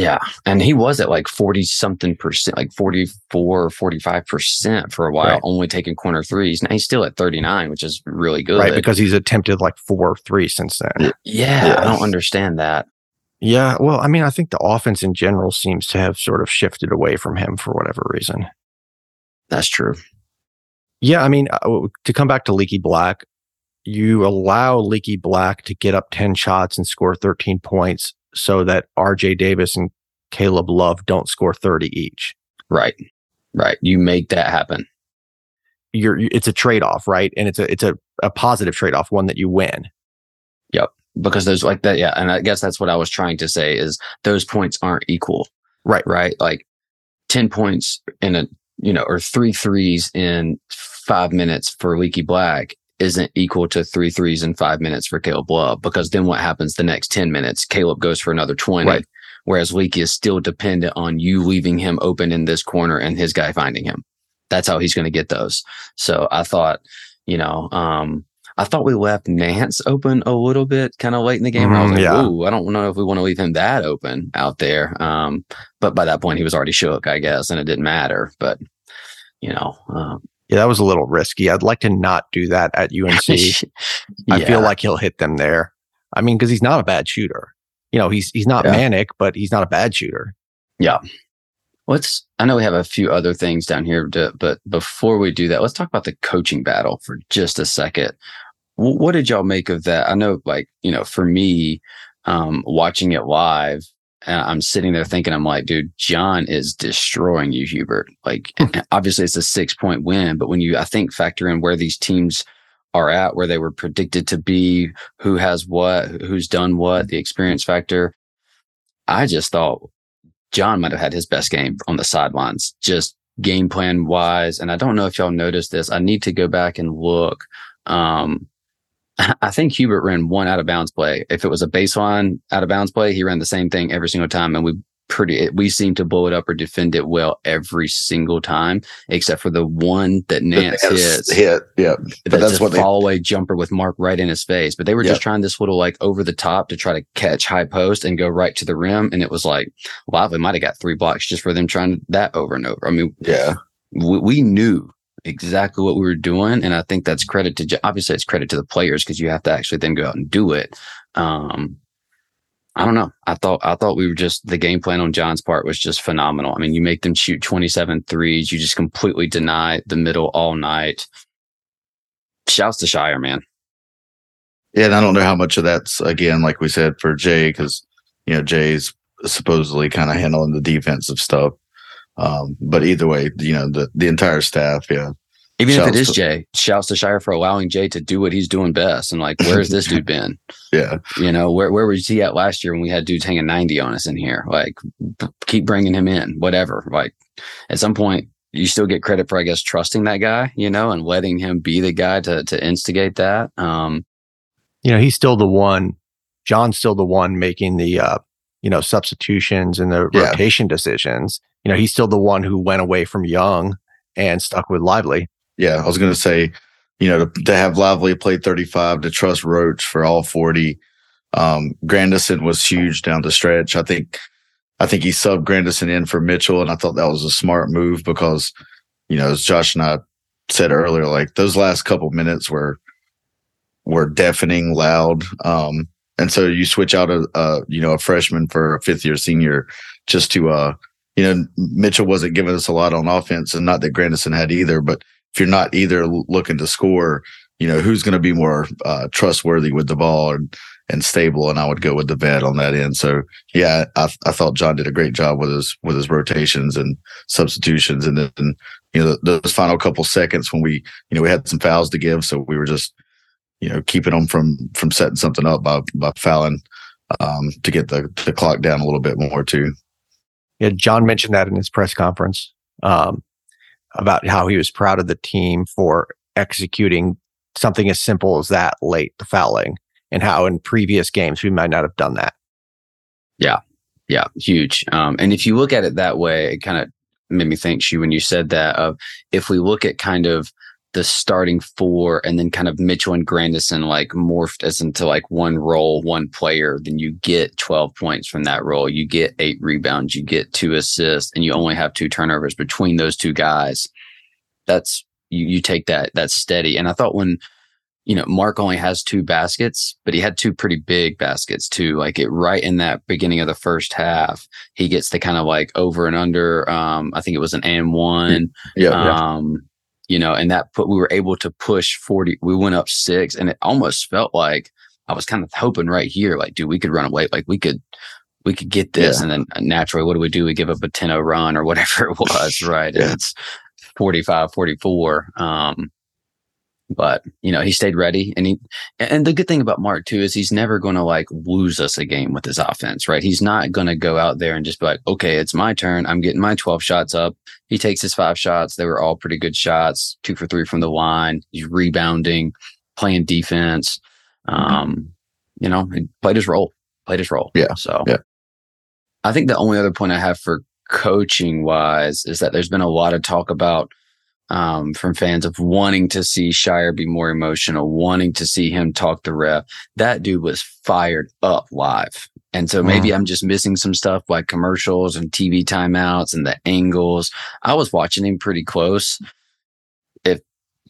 Yeah. And he was at like 40 something percent, like 44 or 45% for a while, Right. only taking corner threes. Now he's still at 39, which is really good. Right. Because he's attempted like four threes since then. yeah, Yeah. I don't understand that. Yeah. Well, I mean, I think the offense in general seems to have sort of shifted away from him for whatever reason. That's true. Yeah, I mean, uh, to come back to Leaky Black, you allow Leaky Black to get up 10 shots and score 13 points so that RJ Davis and Caleb Love don't score 30 each. Right. Right. You make that happen. You're, it's a trade off, right? And it's a, it's a, a positive trade off, one that you win. Yep. Because there's like that. Yeah. And I guess that's what I was trying to say is those points aren't equal. Right. Right. Like 10 points in a, you know, or three threes in five minutes for Leaky Black isn't equal to three threes in five minutes for Caleb Love because then what happens the next 10 minutes? Caleb goes for another 20. Right. Whereas Leaky is still dependent on you leaving him open in this corner and his guy finding him. That's how he's going to get those. So I thought, you know, um, I thought we left Nance open a little bit kind of late in the game. and I was Mhm, like, yeah. ooh, I don't know if we want to leave him that open out there. Um, but by that point, he was already shook, I guess, and it didn't matter. But, you know, um, Yeah, that was a little risky. I'd like to not do that at UNC. I feel like he'll hit them there. I mean, because he's not a bad shooter. You know, he's he's not Yeah. Manek, but he's not a bad shooter. Yeah. Let's. I know we have a few other things down here, to, but before we do that, let's talk about the coaching battle for just a second. W- what did y'all make of that? I know, like you know, for me, um, watching it live, I'm sitting there thinking, I'm like, dude, Jon is destroying you, Hubert. Like, obviously, it's a six point win, but when you, I think, factor in where these teams are at, where they were predicted to be, who has what, who's done what, the experience factor. I just thought Jon might have had his best game on the sidelines, just game plan wise. And I don't know if y'all noticed this. I need to go back and look. Um, I think Hubert ran one out of bounds play. If it was a baseline out of bounds play, he ran the same thing every single time. And we pretty, we seem to blow it up or defend it well every single time, except for the one that Nance hits. Hit, yeah. But that's, that's what fall away jumper with Mark right in his face. But they were just trying this little like over the top to try to catch high post and go right to the rim. And it was like, wow, Lively might have got three blocks just for them trying that over and over. I mean, yeah, we, we knew exactly what we were doing. And I think that's credit to, obviously it's credit to the players because you have to actually then go out and do it. Um, I don't know. I thought I thought we were just the game plan on Jon's part was just phenomenal. I mean, you make them shoot 27 threes, you just completely deny the middle all night. Shouts to Scheyer, man. Yeah, and I don't know how much of that's again, like we said, for Jay, because you know, Jay's supposedly kind of handling the defensive stuff. Um, but either way, you know, the the entire staff, yeah, even shouts if it is to, Jay, shouts to Scheyer for allowing Jay to do what he's doing best. And like, where's this dude been? Yeah. You know, where, where was he at last year when we had dudes hanging 90 on us in here? Like, keep bringing him in, whatever. Like, at some point, you still get credit for, I guess, trusting that guy, you know, and letting him be the guy to, to instigate that. Um, you know, he's still the one, Jon's still the one making the, uh, you know, substitutions and the yeah. rotation decisions. You know, he's still the one who went away from Young and stuck with Lively yeah, I was going to say, you know, to, to, have Lively play 35, to trust Roach for all 40. Um, Grandison was huge down the stretch. I think, I think he subbed Grandison in for Mitchell, and I thought that was a smart move because, you know, as Josh and I said earlier, like those last couple minutes were were deafening loud. Um, and so you switch out a, a you know a freshman for a fifth year senior just to uh you know Mitchell wasn't giving us a lot on offense, and not that Grandison had either, but if you're not either looking to score, you know, who's going to be more uh, trustworthy with the ball and, and stable? And I would go with the vet on that end. So yeah, I, I thought Jon did a great job with his, with his rotations and substitutions. And then, you know, those final couple seconds when we, you know, we had some fouls to give. So we were just, you know, keeping them from, from setting something up by, by fouling, um, to get the, the clock down a little bit more too. Yeah. Jon mentioned that in his press conference. Um, about how he was proud of the team for executing something as simple as that late, the fouling, and how in previous games we might not have done that. Yeah. Yeah. Huge. Um, and if you look at it that way, it kind of made me think, you when you said that of if we look at kind of the starting four and then kind of Mitchell and Grandison like morphed as into like one role, one player, then you get 12 points from that role. You get eight rebounds, you get two assists, and you only have two turnovers between those two guys. That's you you take that that's steady. And I thought when you know, Mark only has two baskets, but he had two pretty big baskets too. Like it right in that beginning of the first half, he gets the kind of like over and under. Um, I think it was an and one. Yeah. Um, yeah you know, and that put, we were able to push 40. We went up six and it almost felt like I was kind of hoping right here, like, dude, we could run away. Like we could, we could get this. Yeah. And then uh, naturally, what do we do? We give up a 10 run or whatever it was. right. yeah. It's 45, 44. Um, but you know he stayed ready and he and the good thing about mark too is he's never going to like lose us a game with his offense right he's not going to go out there and just be like okay it's my turn i'm getting my 12 shots up he takes his five shots. They were all pretty good shots. Two for three from the line. He's rebounding playing defense. Um you know he played his role played his role. Yeah so yeah. I think the only other point i have for coaching wise is that there's been a lot of talk about um, from fans of wanting to see Scheyer be more emotional, wanting to see him talk to ref. That dude was fired up live. And so maybe. I'm just missing some stuff like commercials and TV timeouts and the angles. I was watching him pretty close. If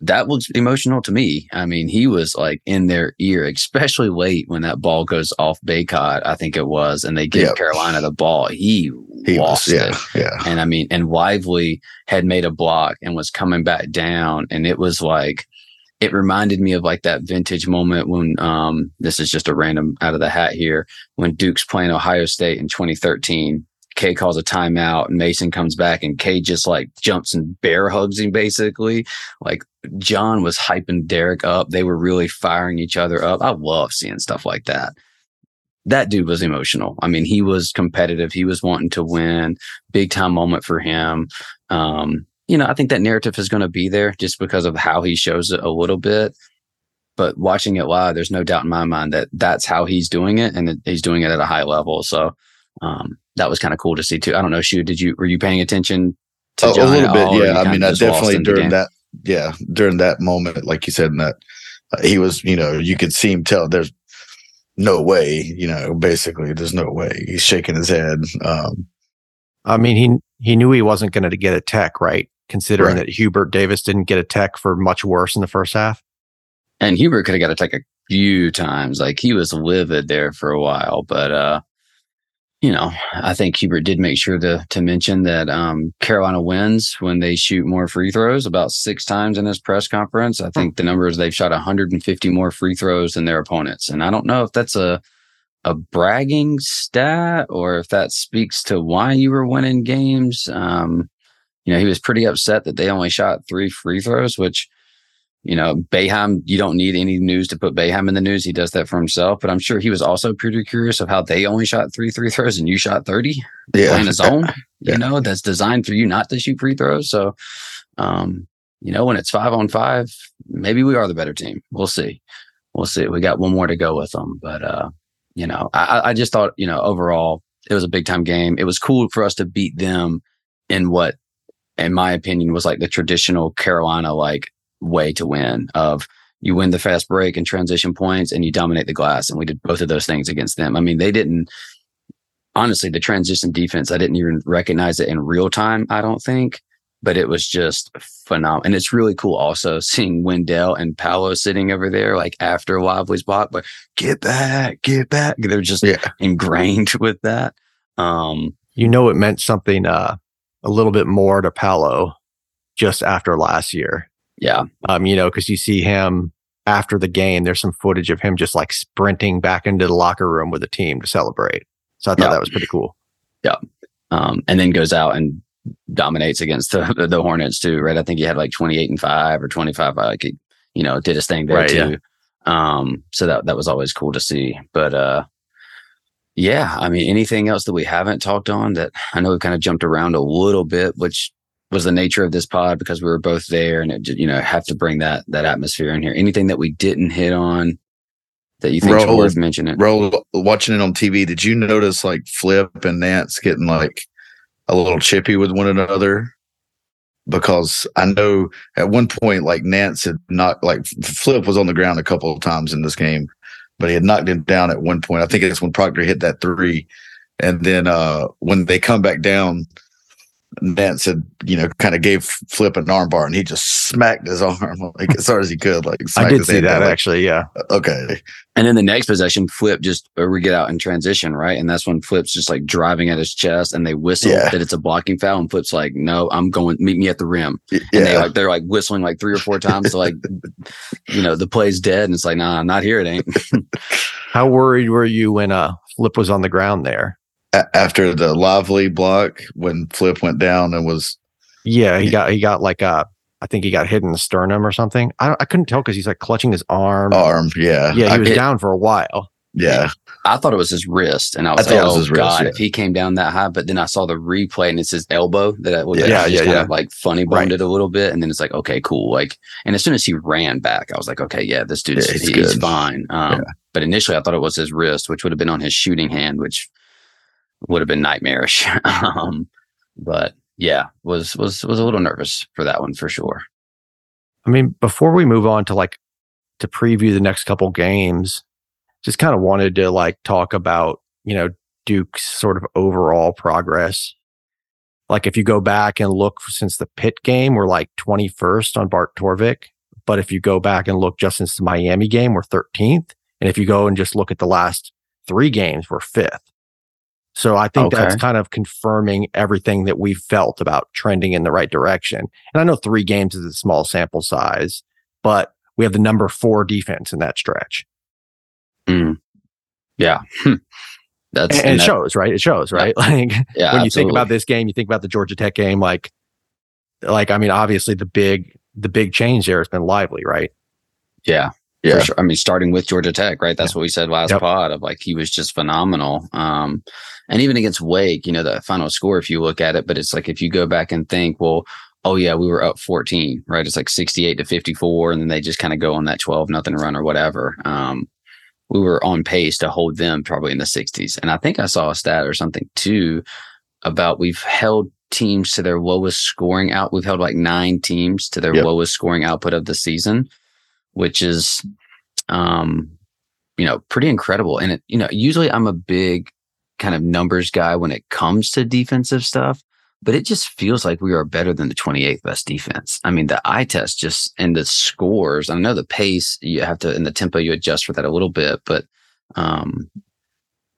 that was emotional to me. I mean, he was like in their ear, especially late when that ball goes off Bacot, I think it was, and they give Yep. Carolina the ball. He, He lost was, yeah, it. yeah. And I mean, and Lively had made a block and was coming back down. And it was like, it reminded me of like that vintage moment when, um, this is just a random out of the hat here, when Duke's playing Ohio State in 2013. K calls a timeout and Mason comes back and K just like jumps and bear hugs him basically. Like Jon was hyping Dereck up. They were really firing each other up. I love seeing stuff like that. That dude was emotional. I mean, he was competitive. He was wanting to win. Big time moment for him. Um, you know, I think that narrative is going to be there just because of how he shows it a little bit. But watching it live, there's no doubt in my mind that that's how he's doing it, and he's doing it at a high level. So um, that was kind of cool to see too. I don't know, Shu, did you were you paying attention to Oh, a little at bit, all, yeah. I mean, I definitely during that, yeah, during that moment, like you said, in that uh, he was, you know, you could see him tell there's no way, you know, basically there's no way. He's shaking his head. Um, I mean, he he knew he wasn't going to get a tech, right? Considering Right. that Hubert Davis didn't get a tech for much worse in the first half. And Hubert could have got a tech a few times. Like he was livid there for a while, but uh, you know, I think Hubert did make sure to to mention that um, Carolina wins when they shoot more free throws, about six times in his press conference. I think the number is they've shot 150 more free throws than their opponents, and I don't know if that's a a bragging stat or if that speaks to why you were winning games. Um, you know, he was pretty upset that they only shot three free throws, which you know, Bayham, you don't need any news to put Bayham in the news. He does that for himself. But I'm sure he was also pretty curious of how they only shot three free throws and you shot 30 yeah, playing a zone, Yeah. you know, that's designed for you not to shoot free throws. So, um, you know, when it's five on five, maybe we are the better team. We'll see. We'll see. We got one more to go with them. But, uh, you know, I- I just thought, you know, overall, it was a big time game. It was cool for us to beat them in what, in my opinion, was like the traditional Carolina like way to win of you win the fast break and transition points and you dominate the glass. And we did both of those things against them. I mean, they didn't honestly, the transition defense, I didn't even recognize it in real time. I don't think, but it was just phenomenal. And it's really cool also seeing Wendell and Paolo sitting over there, like after Lively's block, but get back, get back. They're just Yeah. ingrained with that. Um, You know, it meant something uh, a little bit more to Paolo just after last year. yeah. Um, you know, because you see him after the game. There's some footage of him just like sprinting back into the locker room with the team to celebrate. So I thought Yeah. that was pretty cool. Yeah. Um, and then goes out and dominates against the, the Hornets too, right? I think he had like 28 and five or 25. Like, he, you know, did his thing there Right, too. Um, so that, that was always cool to see. But, uh, yeah, I mean, anything else that we haven't talked on that I know we kind of jumped around a little bit, which was the nature of this pod because we were both there and it, you know, have to bring that, that atmosphere in here. Anything that we didn't hit on that you think is Roll- worth mentioning? Bro, watching it on TV, did you notice like Flip and Nance getting like a little chippy with one another? Because I know at one point, like Nance had not like Flip was on the ground a couple of times in this game, but he had knocked him down at one point. I think it's when Proctor hit that three. And then uh when they come back down, Nance had, you know, kind of gave Flip an arm bar and he just smacked his arm like as hard as he could. Like I smacked did see that down, like, actually. Yeah. Okay. And then the next possession, Flip just or we get out in transition, right? And that's when Flip's just like driving at his chest, and they whistle Yeah. that it's a blocking foul, and Flip's like, "No, I'm going. Meet me at the rim." And they like they're like whistling like three or four times, to like you know the play's dead, and it's like, "Nah, I'm not here. It ain't." How worried were you when uh Flip was on the ground there? A- after the lively block when Flip went down and was Yeah, he got he got like uh I think he got hit in the sternum or something. I I couldn't tell because he's like clutching his arm. arm. Yeah. yeah, I, he was it- down for a while. yeah. I thought it was his wrist, and I was I like, it was "Oh his wrist, God!" yeah. If he came down that high, but then I saw the replay, and it's his elbow that I, that Yeah, I just yeah, kind yeah. of like funny boned it a little bit, and then it's like, okay, cool. Like, and as soon as he ran back, I was like, okay, yeah, this dude's Yeah, he's, he's fine. Um, Yeah. But initially, I thought it was his wrist, which would have been on his shooting hand, which would have been nightmarish. um, but yeah, was was was a little nervous for that one for sure. I mean, before we move on to like to preview the next couple games, just kind of wanted to like talk about, you know, Duke's sort of overall progress. Like if you go back and look since the pit game, we're like 21st on Bart Torvik But if you go back and look just since the Miami game, we're 13th. And if you go and just look at the last three games, we're fifth. So I think Okay. that's kind of confirming everything that we felt about trending in the right direction. And I know three games is a small sample size, but we have the number four defense in that stretch. Mm. Yeah. That's And, and and it that- shows, right? It shows, right? Like yeah, when you think about this game, you think about the Georgia Tech game, like, like, I mean, obviously the big, the big change there has been lively, right? Yeah. Yeah. Sure. I mean, starting with Georgia Tech, right? That's what we said last Yep. pod of like he was just phenomenal. Um, and even against Wake, you know, the final score, if you look at it, but it's like if you go back and think, well, oh yeah, we were up 14, right? It's like 68 to 54, and then they just kind of go on that 12 nothing run or whatever. Um, we were on pace to hold them probably in the 60s. And I think I saw a stat or something too about we've held teams to their lowest scoring out. We've held like nine teams to their Yep. lowest scoring output of the season, which is, um, you know, pretty incredible. And it, you know, usually I'm a big kind of numbers guy when it comes to defensive stuff, but it just feels like we are better than the 28th best defense. I mean, the eye test just and the scores. I know the pace you have to and the tempo you adjust for that a little bit, but um,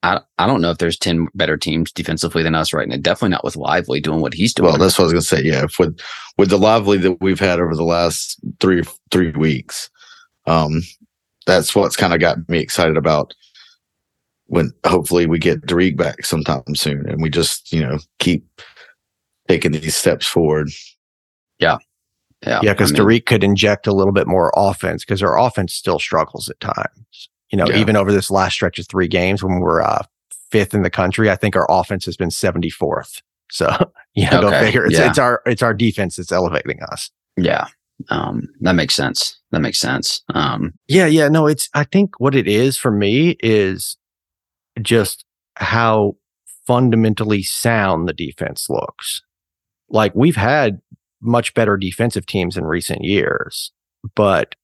I I don't know if there's 10 better teams defensively than us right now. Definitely not with Lively doing what he's doing. Well, that's what I was gonna say. Yeah, with with the lively that we've had over the last three three weeks, um, that's what's kind of got me excited about when hopefully we get Derek back sometime soon, and we just you know keep taking these steps forward. yeah. Yeah, Yeah. because I mean, Dariq could inject a little bit more offense because our offense still struggles at times. You know, Yeah. even over this last stretch of three games when we're uh, fifth in the country, I think our offense has been 74th. So, you know, go figure. It's, yeah. it's our it's our defense that's elevating us. Yeah. Um, that makes sense. That makes sense. Um, Yeah, yeah, no, it's I think what it is for me is just how fundamentally sound the defense looks. Like we've had much better defensive teams in recent years, but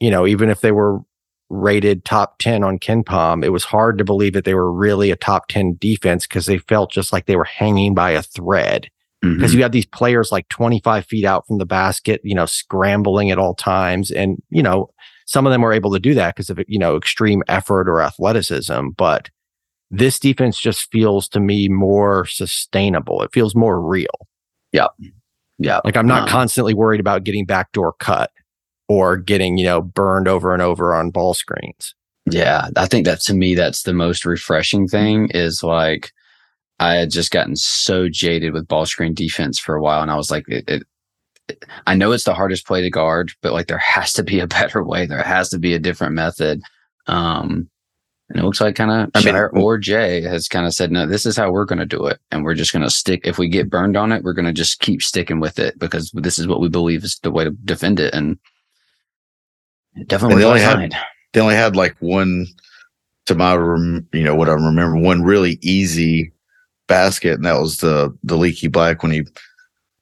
you know, even if they were rated top 10 on KenPom, it was hard to believe that they were really a top 10 defense because they felt just like they were hanging by a thread because mm-hmm. you have these players like 25 feet out from the basket, you know, scrambling at all times. And, you know, some of them were able to do that because of, you know, extreme effort or athleticism. But this defense just feels to me more sustainable. It feels more real. yeah. Yeah. Like I'm not Um, constantly worried about getting backdoor cut or getting, you know, burned over and over on ball screens. Yeah, I think that to me, that's the most refreshing thing is like, I had just gotten so jaded with ball screen defense for a while. And I was like, it, it, it- I know it's the hardest play to guard, but like there has to be a better way. There has to be a different method. Um, and it looks like kind of I mean- Scheyer or Jay has kind of said, no, this is how we're going to do it. And we're just going to stick. If we get burned on it, we're going to just keep sticking with it because this is what we believe is the way to defend it. And it definitely And they only had- They only had like one, to my rem- you know what I remember, one really easy basket, and that was the the leaky black when he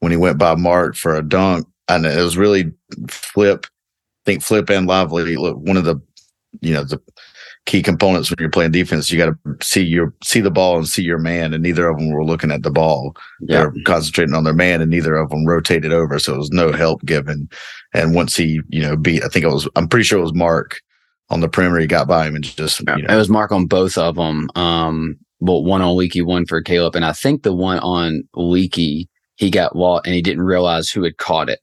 when he went by Mark for a dunk, and it was really flip. I think flip and lively. Look, one of the you know the key components when you're playing defense, you got to see your see the ball and see your man, and neither of them were looking at the ball. Yeah. They're concentrating on their man, and neither of them rotated over, so it was no help given. And once he, you know, beat, I think it was, I'm pretty sure it was Mark on the perimeter. He got by him and just, Yeah, you It was Mark on both of them. Um, well, one on Leaky, one for Caleb, and I think the one on Leaky, he got wall and he didn't realize who had caught it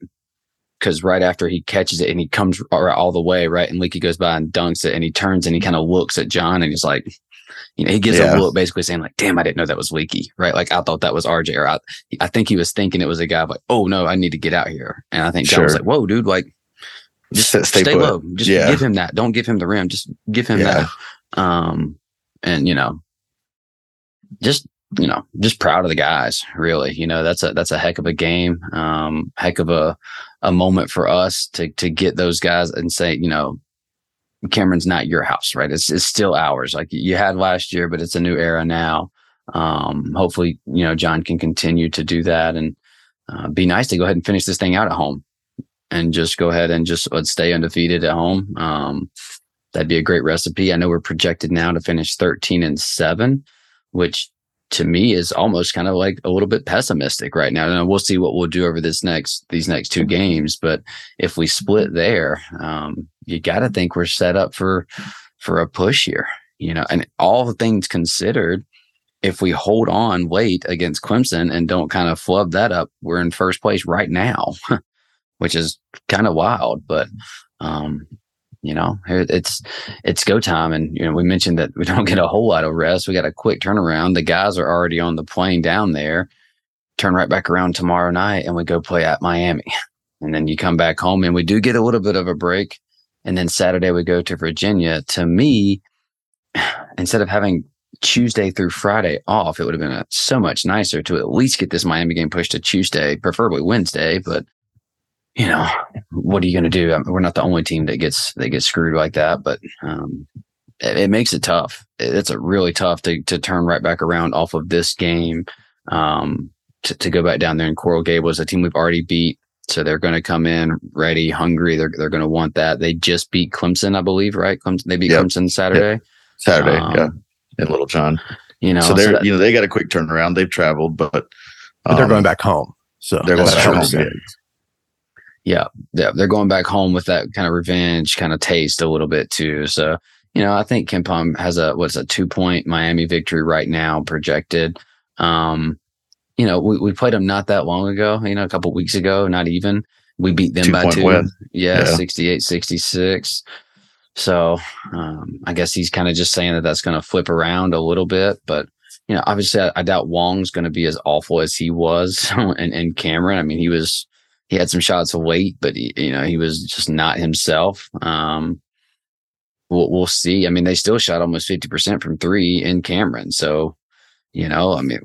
because right after he catches it and he comes all, the way right, and Leaky goes by and dunks it, and he turns and he kind of looks at Jon and he's like, you know, he gives Yeah. a look basically saying like, "Damn, I didn't know that was Leaky." Right? Like I thought that was RJ, or I, I think he was thinking it was a guy like, "Oh no, I need to get out here," and I think Jon was like, "Whoa, dude, like." Just Stay- stay stay low. Just Yeah. give him that. Don't give him the rim. Just give him Yeah. that um and you know just you know just proud of the guys really you know that's a that's a heck of a game um heck of a a moment for us to to get those guys and say you know Cameron's not your house right? It's it's still ours. Like you had last year but it's a new era now. Um hopefully you know Jon can continue to do that and uh, be nice to go ahead and finish this thing out at home and just go ahead and just uh, stay undefeated at home. Um That'd be a great recipe. I know we're projected now to finish 13 and seven, which to me is almost kind of like a little bit pessimistic right now. And we'll see what we'll do over this next these next two games. But if we split there, um, you got to think we're set up for for a push here. You know, and all the things considered, if we hold on late against Clemson and don't kind of flub that up, we're in first place right now, which is kind of wild. But um, you know, it's it's go time, and you know we mentioned that we don't get a whole lot of rest. We got a quick turnaround. The guys are already on the plane down there. Turn right back around tomorrow night, and we go play at Miami, and then you come back home, and we do get a little bit of a break, and then Saturday we go to Virginia. To me, instead of having Tuesday through Friday off, it would have been a, so much nicer to at least get this Miami game pushed to Tuesday, preferably Wednesday, but you know, what are you going to do? I mean, we're not the only team that gets that gets screwed like that, but um, it, it, makes it tough. It's a really tough to to turn right back around off of this game. Um, to, to go back down there and Coral Gables, a team we've already beat, so they're going to come in ready, hungry. They're they're going to want that. They just beat Clemson, I believe, right? Clemson, they beat yep. Clemson Saturday. Yep. Saturday, um, yeah, in Littlejohn. You know, so they're so you know they got a quick turnaround. They've traveled, but, um, but they're going um, back home. So they're going back home. Yeah, yeah, they're going back home with that kind of revenge kind of taste a little bit too. So, you know, I think KenPom has a what's a two point Miami victory right now projected. Um, you know, we, we played them not that long ago, you know, a couple weeks ago, not even. We beat them two by two. Win. Yeah, yeah, 68 66. So um, I guess he's kind of just saying that that's going to flip around a little bit. But, you know, obviously, I, I doubt Wong's going to be as awful as he was and, and Cameron. I mean, he was he had some shots of weight, but he, you know, he was just not himself. Um, we'll, we'll see. I mean, they still shot almost 50% from three in Cameron. So, you know, I mean,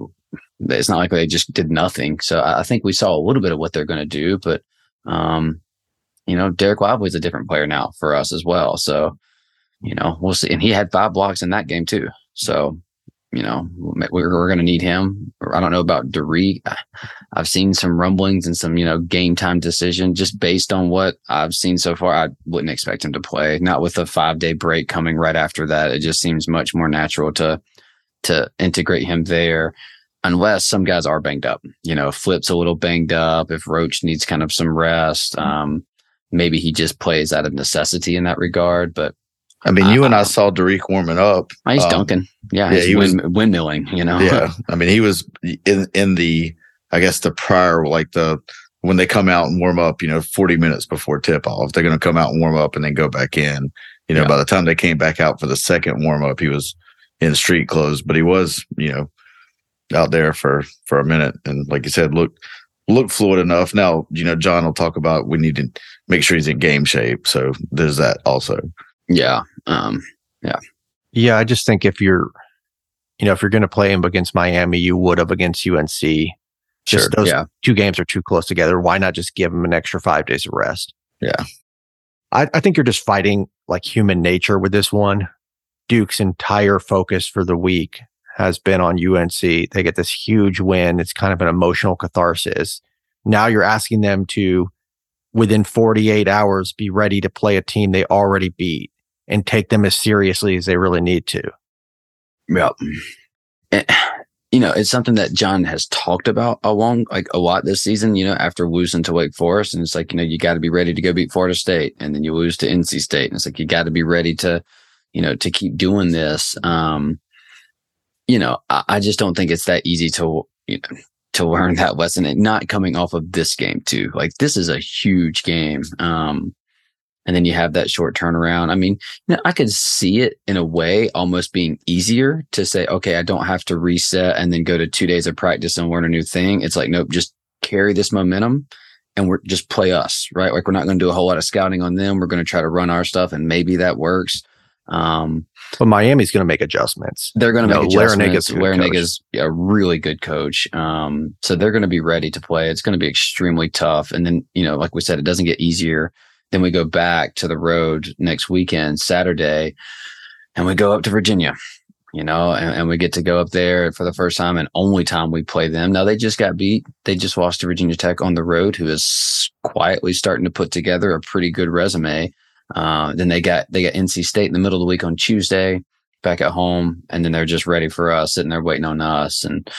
it's not like they just did nothing. So I think we saw a little bit of what they're going to do, but, um, you know, Dereck Lively is a different player now for us as well. So, you know, we'll see. And he had five blocks in that game too. So you know, we're, we're going to need him. I don't know about Derek. I've seen some rumblings and some, you know, game time decision just based on what I've seen so far. I wouldn't expect him to play, not with a five day break coming right after that. It just seems much more natural to, to integrate him there unless some guys are banged up, you know, flips a little banged up. If Roach needs kind of some rest, um, maybe he just plays out of necessity in that regard, but I mean, you uh, and I saw Derek warming up. He's um, dunking. Yeah, yeah, he wind, was windmilling. You know. Yeah, I mean, he was in in the I guess the prior like the when they come out and warm up. You know, forty minutes before tip off, they're going to come out and warm up and then go back in. You know, yeah. by the time they came back out for the second warm up, he was in street clothes, but he was you know out there for for a minute and like you said, look look fluid enough. Now, you know, Jon will talk about we need to make sure he's in game shape. So there's that also. Yeah. Um, yeah. Yeah. I just think if you're, you know, if you're going to play him against Miami, you would have against UNC. Just sure, those yeah. two games are too close together. Why not just give him an extra five days of rest? Yeah. I, I think you're just fighting like human nature with this one. Duke's entire focus for the week has been on UNC. They get this huge win. It's kind of an emotional catharsis. Now you're asking them to within 48 hours be ready to play a team they already beat and take them as seriously as they really need to. Yeah. And, you know, it's something that Jon has talked about along like a lot this season, you know, after losing to Wake Forest. And it's like, you know, you got to be ready to go beat Florida State and then you lose to NC State. And it's like, you got to be ready to, you know, to keep doing this. Um, you know, I, I just don't think it's that easy to, you know, to learn that lesson and not coming off of this game too. Like this is a huge game. Um, and then you have that short turnaround. I mean, you know, I could see it in a way almost being easier to say, okay, I don't have to reset and then go to two days of practice and learn a new thing. It's like, nope, just carry this momentum and we're just play us, right? Like we're not going to do a whole lot of scouting on them. We're going to try to run our stuff and maybe that works. Um, but Miami's going to make adjustments. They're going to make know, adjustments. Larrañaga's a really good coach. Um, so they're going to be ready to play. It's going to be extremely tough. And then, you know, like we said, it doesn't get easier. Then we go back to the road next weekend, Saturday, and we go up to Virginia, you know, and, and we get to go up there for the first time and only time we play them. Now they just got beat. They just lost to Virginia Tech on the road, who is quietly starting to put together a pretty good resume. Uh, then they got they got NC State in the middle of the week on Tuesday, back at home, and then they're just ready for us, sitting there waiting on us. And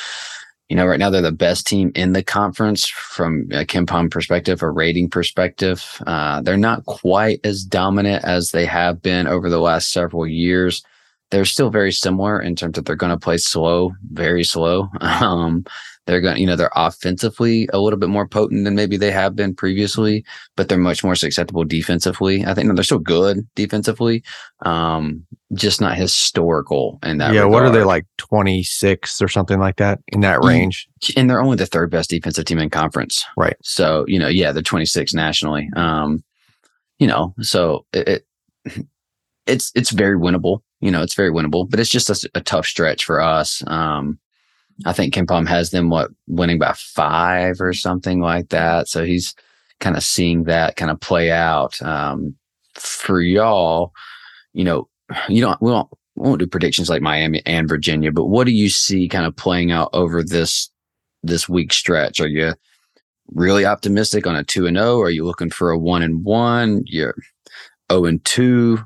you know, right now they're the best team in the conference from a KenPom perspective, a rating perspective. Uh, they're not quite as dominant as they have been over the last several years. They're still very similar in terms of they're going to play slow, very slow. Um, they're going, you know, they're offensively a little bit more potent than maybe they have been previously, but they're much more susceptible defensively. I think no, they're still good defensively, um, just not historical in that. Yeah, regard. what are they like twenty six or something like that in that range? And they're only the third best defensive team in conference, Right. So you know, yeah, they're 26 nationally. Um, you know, so it, it it's it's very winnable. You know, it's very winnable, but it's just a, a tough stretch for us. Um, I think KenPom has them what winning by five or something like that. So he's kind of seeing that kind of play out. Um, for y'all, you know, you don't we won't we won't do predictions like Miami and Virginia, but what do you see kind of playing out over this this week stretch? Are you really optimistic on a two and zero? Are you looking for a one and one? You're zero and two.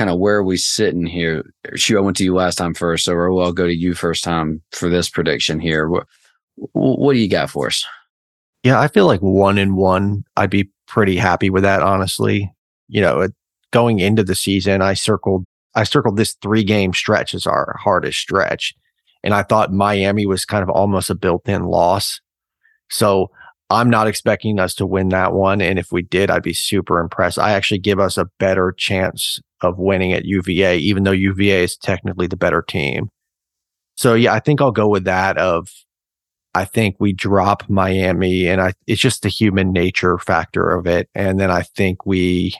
Kind of where are we sitting here? Shu, I went to you last time first, so I'll go to you first time for this prediction here. What what do you got for us? Yeah, I feel like one in one, I'd be pretty happy with that, honestly. You know, going into the season, I circled, I circled this three game stretch as our hardest stretch. And I thought Miami was kind of almost a built in loss. So I'm not expecting us to win that one. And if we did, I'd be super impressed. I actually give us a better chance of winning at UVA, even though UVA is technically the better team. So yeah, I think I'll go with that of I think we drop Miami and I it's just the human nature factor of it. And then I think we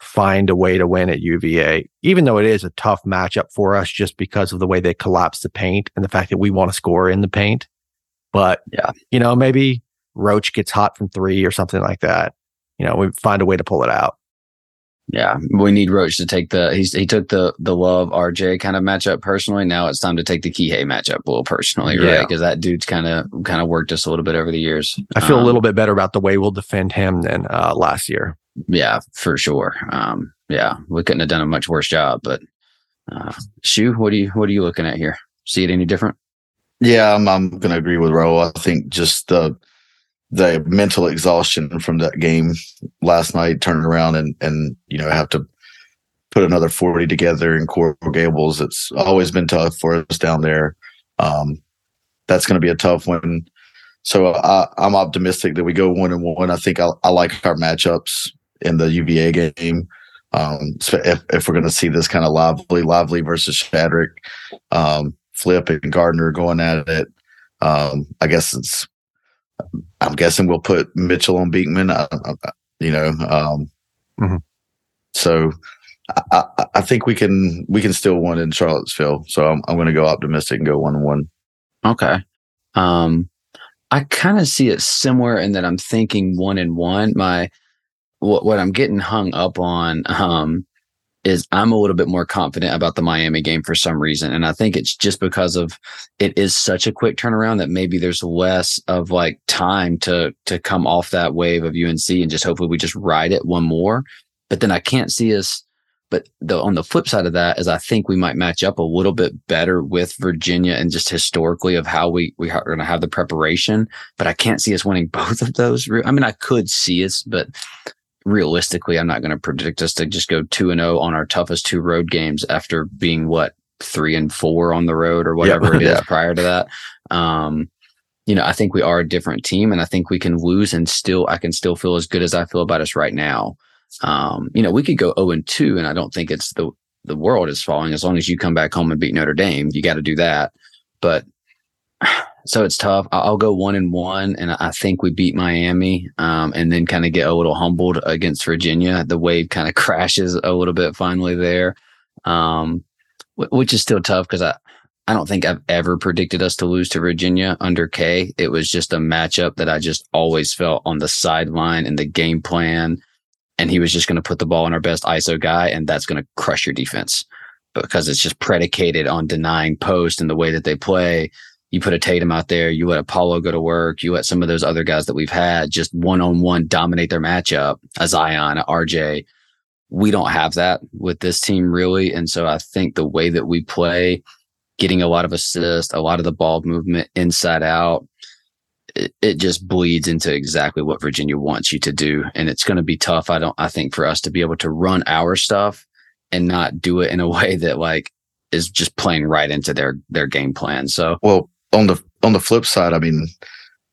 find a way to win at UVA, even though it is a tough matchup for us just because of the way they collapse the paint and the fact that we want to score in the paint. But Yeah. you know, maybe Roach gets hot from three or something like that. You know, we find a way to pull it out. Yeah, we need Roach to take the he's he took the the love RJ kind of matchup personally. Now it's time to take the Kihei matchup a little personally, right? Yeah. Because that dude's kind of kind of worked us a little bit over the years. I feel a Um, little bit better about the way we'll defend him than uh, last year. Yeah, for sure. Um, yeah, we couldn't have done a much worse job. But uh, Shu, what are you what are you looking at here? See it any different? Yeah, I'm, I'm going to agree with Raul. I think just the the mental exhaustion from that game last night, turning around and and you know have to put another 40 together in Coral Gables. It's always been tough for us down there. Um, that's going to be a tough one. So I, I'm optimistic that we go one and one. I think I, I like our matchups in the UVA game. Um, if, if we're going to see this kind of Lively, Lively versus Shedrick, um, Flip and Gardner going at it. Um, I guess it's. I'm guessing we'll put Mitchell on Beekman. I, I, you know, um, Mhm. so I, I, I think we can we can still win in Charlottesville. So I'm I'm going to go optimistic and go one and one. Okay. Um, I kind of see it similar in that I'm thinking one and one. My what what I'm getting hung up on um is I'm a little bit more confident about the Miami game for some reason. And I think it's just because of it is such a quick turnaround that maybe there's less of like time to to come off that wave of UNC and just hopefully we just ride it one more. But then I can't see us but the on the flip side of that is I think we might match up a little bit better with Virginia and just historically of how we we are going to have the preparation. But I can't see us winning both of those. I mean, I could see us, but realistically, I'm not going to predict us to just go two and zero on our toughest two road games after being what three and four on the road or whatever it is Yeah. prior to that. Um, you know, I think we are a different team, and I think we can lose and still I can still feel as good as I feel about us right now. Um, you know, we could go 0 and 2, and I don't think it's the the world is falling as long as you come back home and beat Notre Dame. You got to do that. But so it's tough. I'll go one and one, and I think we beat Miami, um, and then kind of get a little humbled against Virginia. The wave kind of crashes a little bit finally there, um, which is still tough because I. I don't think I've ever predicted us to lose to Virginia under K. It was just a matchup that I just always felt on the sideline and the game plan and he was just going to put the ball in our best ISO guy, and that's going to crush your defense because it's just predicated on denying post and the way that they play. You put a Tatum out there, you let a Paolo go to work, you let some of those other guys that we've had just one on one dominate their matchup, a Zion, a RJ. we don't have that with this team really. And so I think the way that we play, getting a lot of assist, a lot of the ball movement inside out, it, it just bleeds into exactly what Virginia wants you to do. And it's going to be tough. I don't, I think for us to be able to run our stuff and not do it in a way that like is just playing right into their, their game plan. So, well, on the, on the flip side, I mean,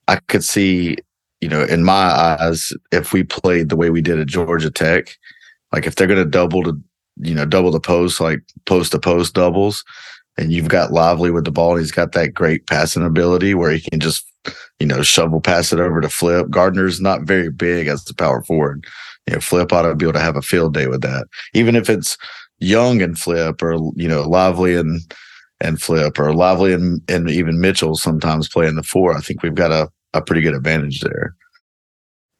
I could see, you know, in my eyes, if we played the way we did at Georgia Tech, like if they're going to double to, you know, double the post, like post to post doubles, and you've got Lively with the ball, and he's got that great passing ability where he can just, you know, shovel pass it over to Flip. Gardner's not very big as the power forward. You know, Flip ought to be able to have a field day with that, even if it's Young and Flip, or you know, Lively and and Flip, or Lively and and even Mitchell sometimes play in the four. I think we've got a a pretty good advantage there.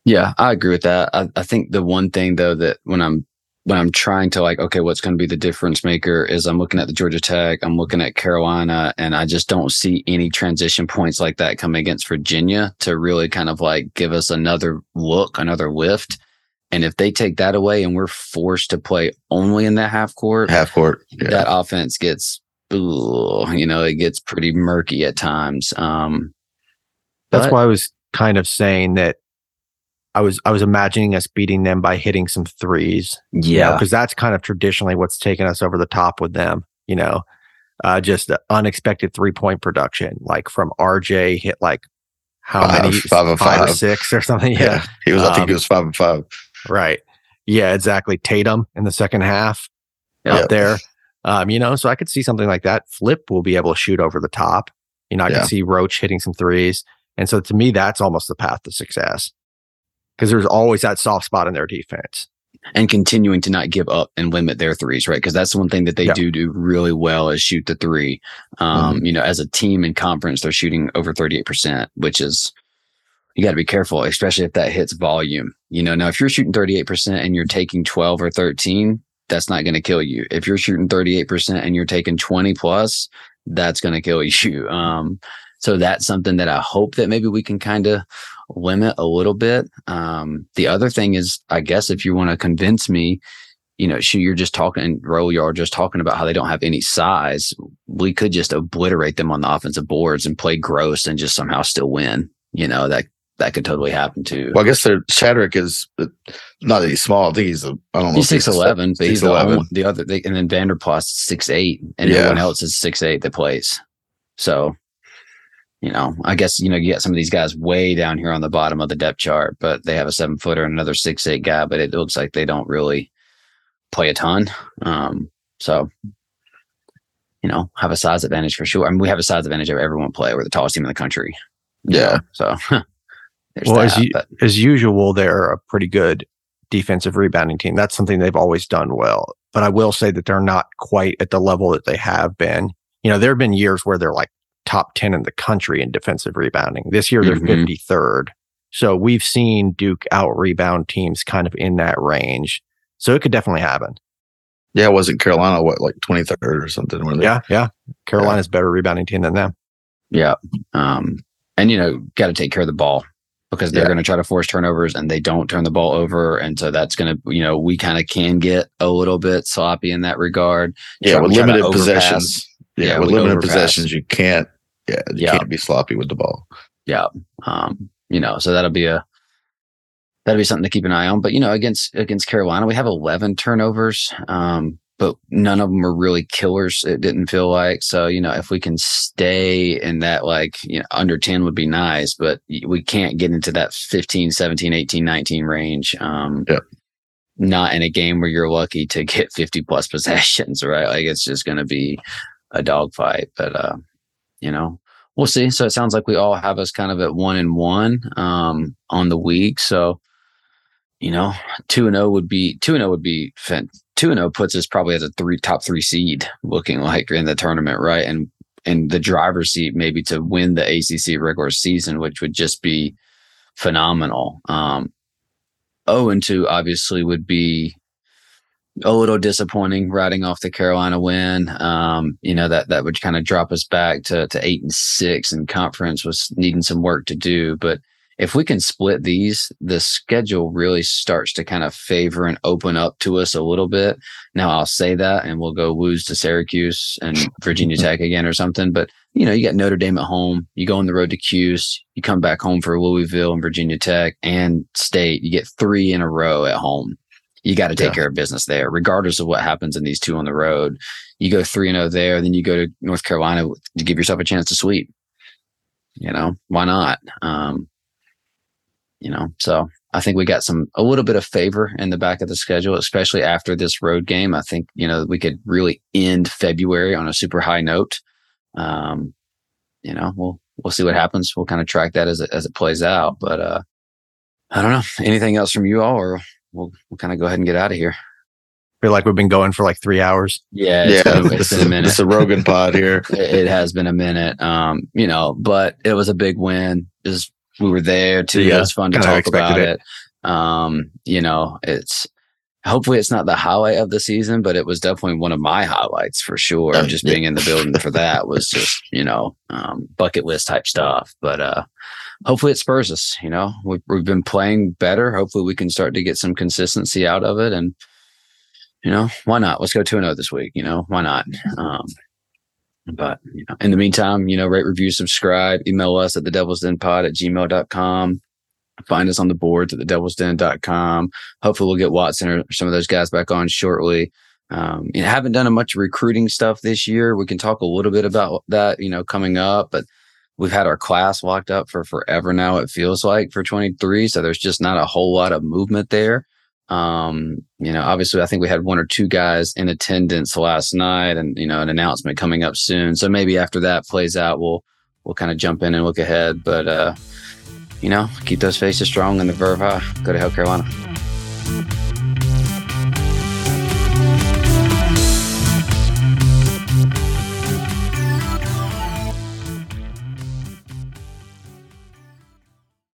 Yeah, I agree with that. I, I think the one thing though that when I'm when I'm trying to like, okay, what's going to be the difference maker is I'm looking at the Georgia Tech, I'm looking at Carolina, and I just don't see any transition points like that coming against Virginia to really kind of like give us another look, another lift. And if they take that away and we're forced to play only in that half court, half court, yeah. that offense gets, you know, it gets pretty murky at times. Um, That's why I was kind of saying that I was I was imagining us beating them by hitting some threes. Yeah, because that's kind of traditionally what's taken us over the top with them. You know, uh, just unexpected three point production, like from RJ hit like how five, many five. or six or something. Yeah, yeah. he was. Um, I think he Um, was five and five. right. Yeah, exactly. Tatum in the second half out there. Um, you know, so I could see something like that. Flip will be able to shoot over the top. You know, I Yeah. can see Roach hitting some threes. And so to me, that's almost the path to success. Because there's always that soft spot in their defense. and continuing to not give up and limit their threes, right? Because that's one thing that they do do really well is shoot the three. Um, You know, as a team in conference, they're shooting over 38%, which is, you got to be careful, especially if that hits volume. You know, now if you're shooting 38% and you're taking 12 or 13, that's not going to kill you. If you're shooting 38% and you're taking 20 plus, that's going to kill you. Um, so that's something that I hope that maybe we can kind of limit a little bit. Um, the other thing is, I guess, if you want to convince me, you know, shoot, you're just talking, Raul, you are just talking about how they don't have any size. We could just obliterate them on the offensive boards and play gross and just somehow still win. You know, that, that could totally happen too. Well, I guess their is not that he's small. I think he's a. I don't know. He's six eleven, but he's the, 6'11". the other. They, and then Vander Plas is six eight, and Yeah. everyone else is six eight that plays. So, you know, I guess you know you got some of these guys way down here on the bottom of the depth chart, but they have a seven footer and another six eight guy, but it looks like they don't really play a ton. Um, so, you know, have a size advantage for sure. I mean, we have a size advantage of everyone play. We're the tallest team in the country. Yeah. know, so. There's Well, that, as you- but As usual, they're a pretty good defensive rebounding team. That's something they've always done well. But I will say that they're not quite at the level that they have been. You know, there have been years where they're like top 10 in the country in defensive rebounding. This year, they're Mhm. 53rd. So we've seen Duke out rebound teams kind of in that range. So it could definitely happen. Yeah, wasn't Carolina what like twenty third or something? They? Yeah. Yeah. Carolina's a better rebounding team than them. Yeah. Um, and you know, got to take care of the ball because they're Yeah. going to try to force turnovers and they don't turn the ball over. And so that's going to, you know, we kind of can get a little bit sloppy in that regard. yeah. With limited possessions. Yeah, Yeah, with limited overpass. possessions, you can't. Yeah, you Yeah. can't be sloppy with the ball. Yeah. Um, you know, so that'll be a, that'll be something to keep an eye on. But, you know, against, against Carolina, we have 11 turnovers. Um, but none of them were really killers. It didn't feel like. So, you know, if we can stay in that, like, you know, under 10 would be nice, but we can't get into that 15, 17, 18, 19 range. Um, Yep. not in a game where you're lucky to get 50 plus possessions, right? Like it's just going to be a dogfight, but, uh, you know, we'll see. So it sounds like we all have us kind of at one and one, um, on the week. So, you know, two and zero would be two and zero would be fan- two and zero puts us probably as a three top three seed looking like in the tournament, right? And and the driver's seat maybe to win the ACC regular season, which would just be phenomenal. Um, zero and two obviously would be a little disappointing riding off the Carolina win. Um, you know, that, that would kind of drop us back to, to eight and six and conference was needing some work to do. But if we can split these, the schedule really starts to kind of favor and open up to us a little bit. Now I'll say that and we'll go woos to Syracuse and Virginia Tech again or something. But you know, you got Notre Dame at home, you go on the road to Cuse, you come back home for Louisville and Virginia Tech and state, you get three in a row at home. You got to take yeah. care of business there, regardless of what happens in these two on the road. You go three and zero oh there, then you go to North Carolina to give yourself a chance to sweep. You know, why not? Um, you know, so I think we got some a little bit of favor in the back of the schedule, especially after this road game. I think you know we could really end February on a super high note. Um, you know, we'll we'll see what happens. We'll kind of track that as it as it plays out. But uh, I don't know anything else from you all, or we'll we'll kind of go ahead and get out of here. Feel like we've been going for like three hours. Yeah, it's yeah, been, it's been a minute. It's a Rogan pod here. it, it, has been a minute. Um, you know, but it was a big win. Just we were there too. Yeah, it was fun to talk about it. it. Um, you know, it's hopefully it's not the highlight of the season, but it was definitely one of my highlights for sure. just being in the building for that was just, you know, um, bucket list type stuff. But uh, hopefully it spurs us. You know, we've, we've been playing better. Hopefully we can start to get some consistency out of it. And, you know, why not? Let's go 2 0 this week. You know, why not? Um, but you know, in the meantime, you know, rate, review, subscribe, email us at the devil's den pod at gmail.com. Find us on the boards at the devil's den.com. Hopefully we'll get Watson or some of those guys back on shortly. Um, you know, haven't done a much recruiting stuff this year. We can talk a little bit about that, you know, coming up, but we've had our class locked up for forever now. It feels like for 23. So there's just not a whole lot of movement there. Um, you know, obviously I think we had one or two guys in attendance last night and, you know, an announcement coming up soon. So maybe after that plays out, we'll, we'll kind of jump in and look ahead. But, uh, you know, keep those faces strong and the verve. Go to Hell Carolina.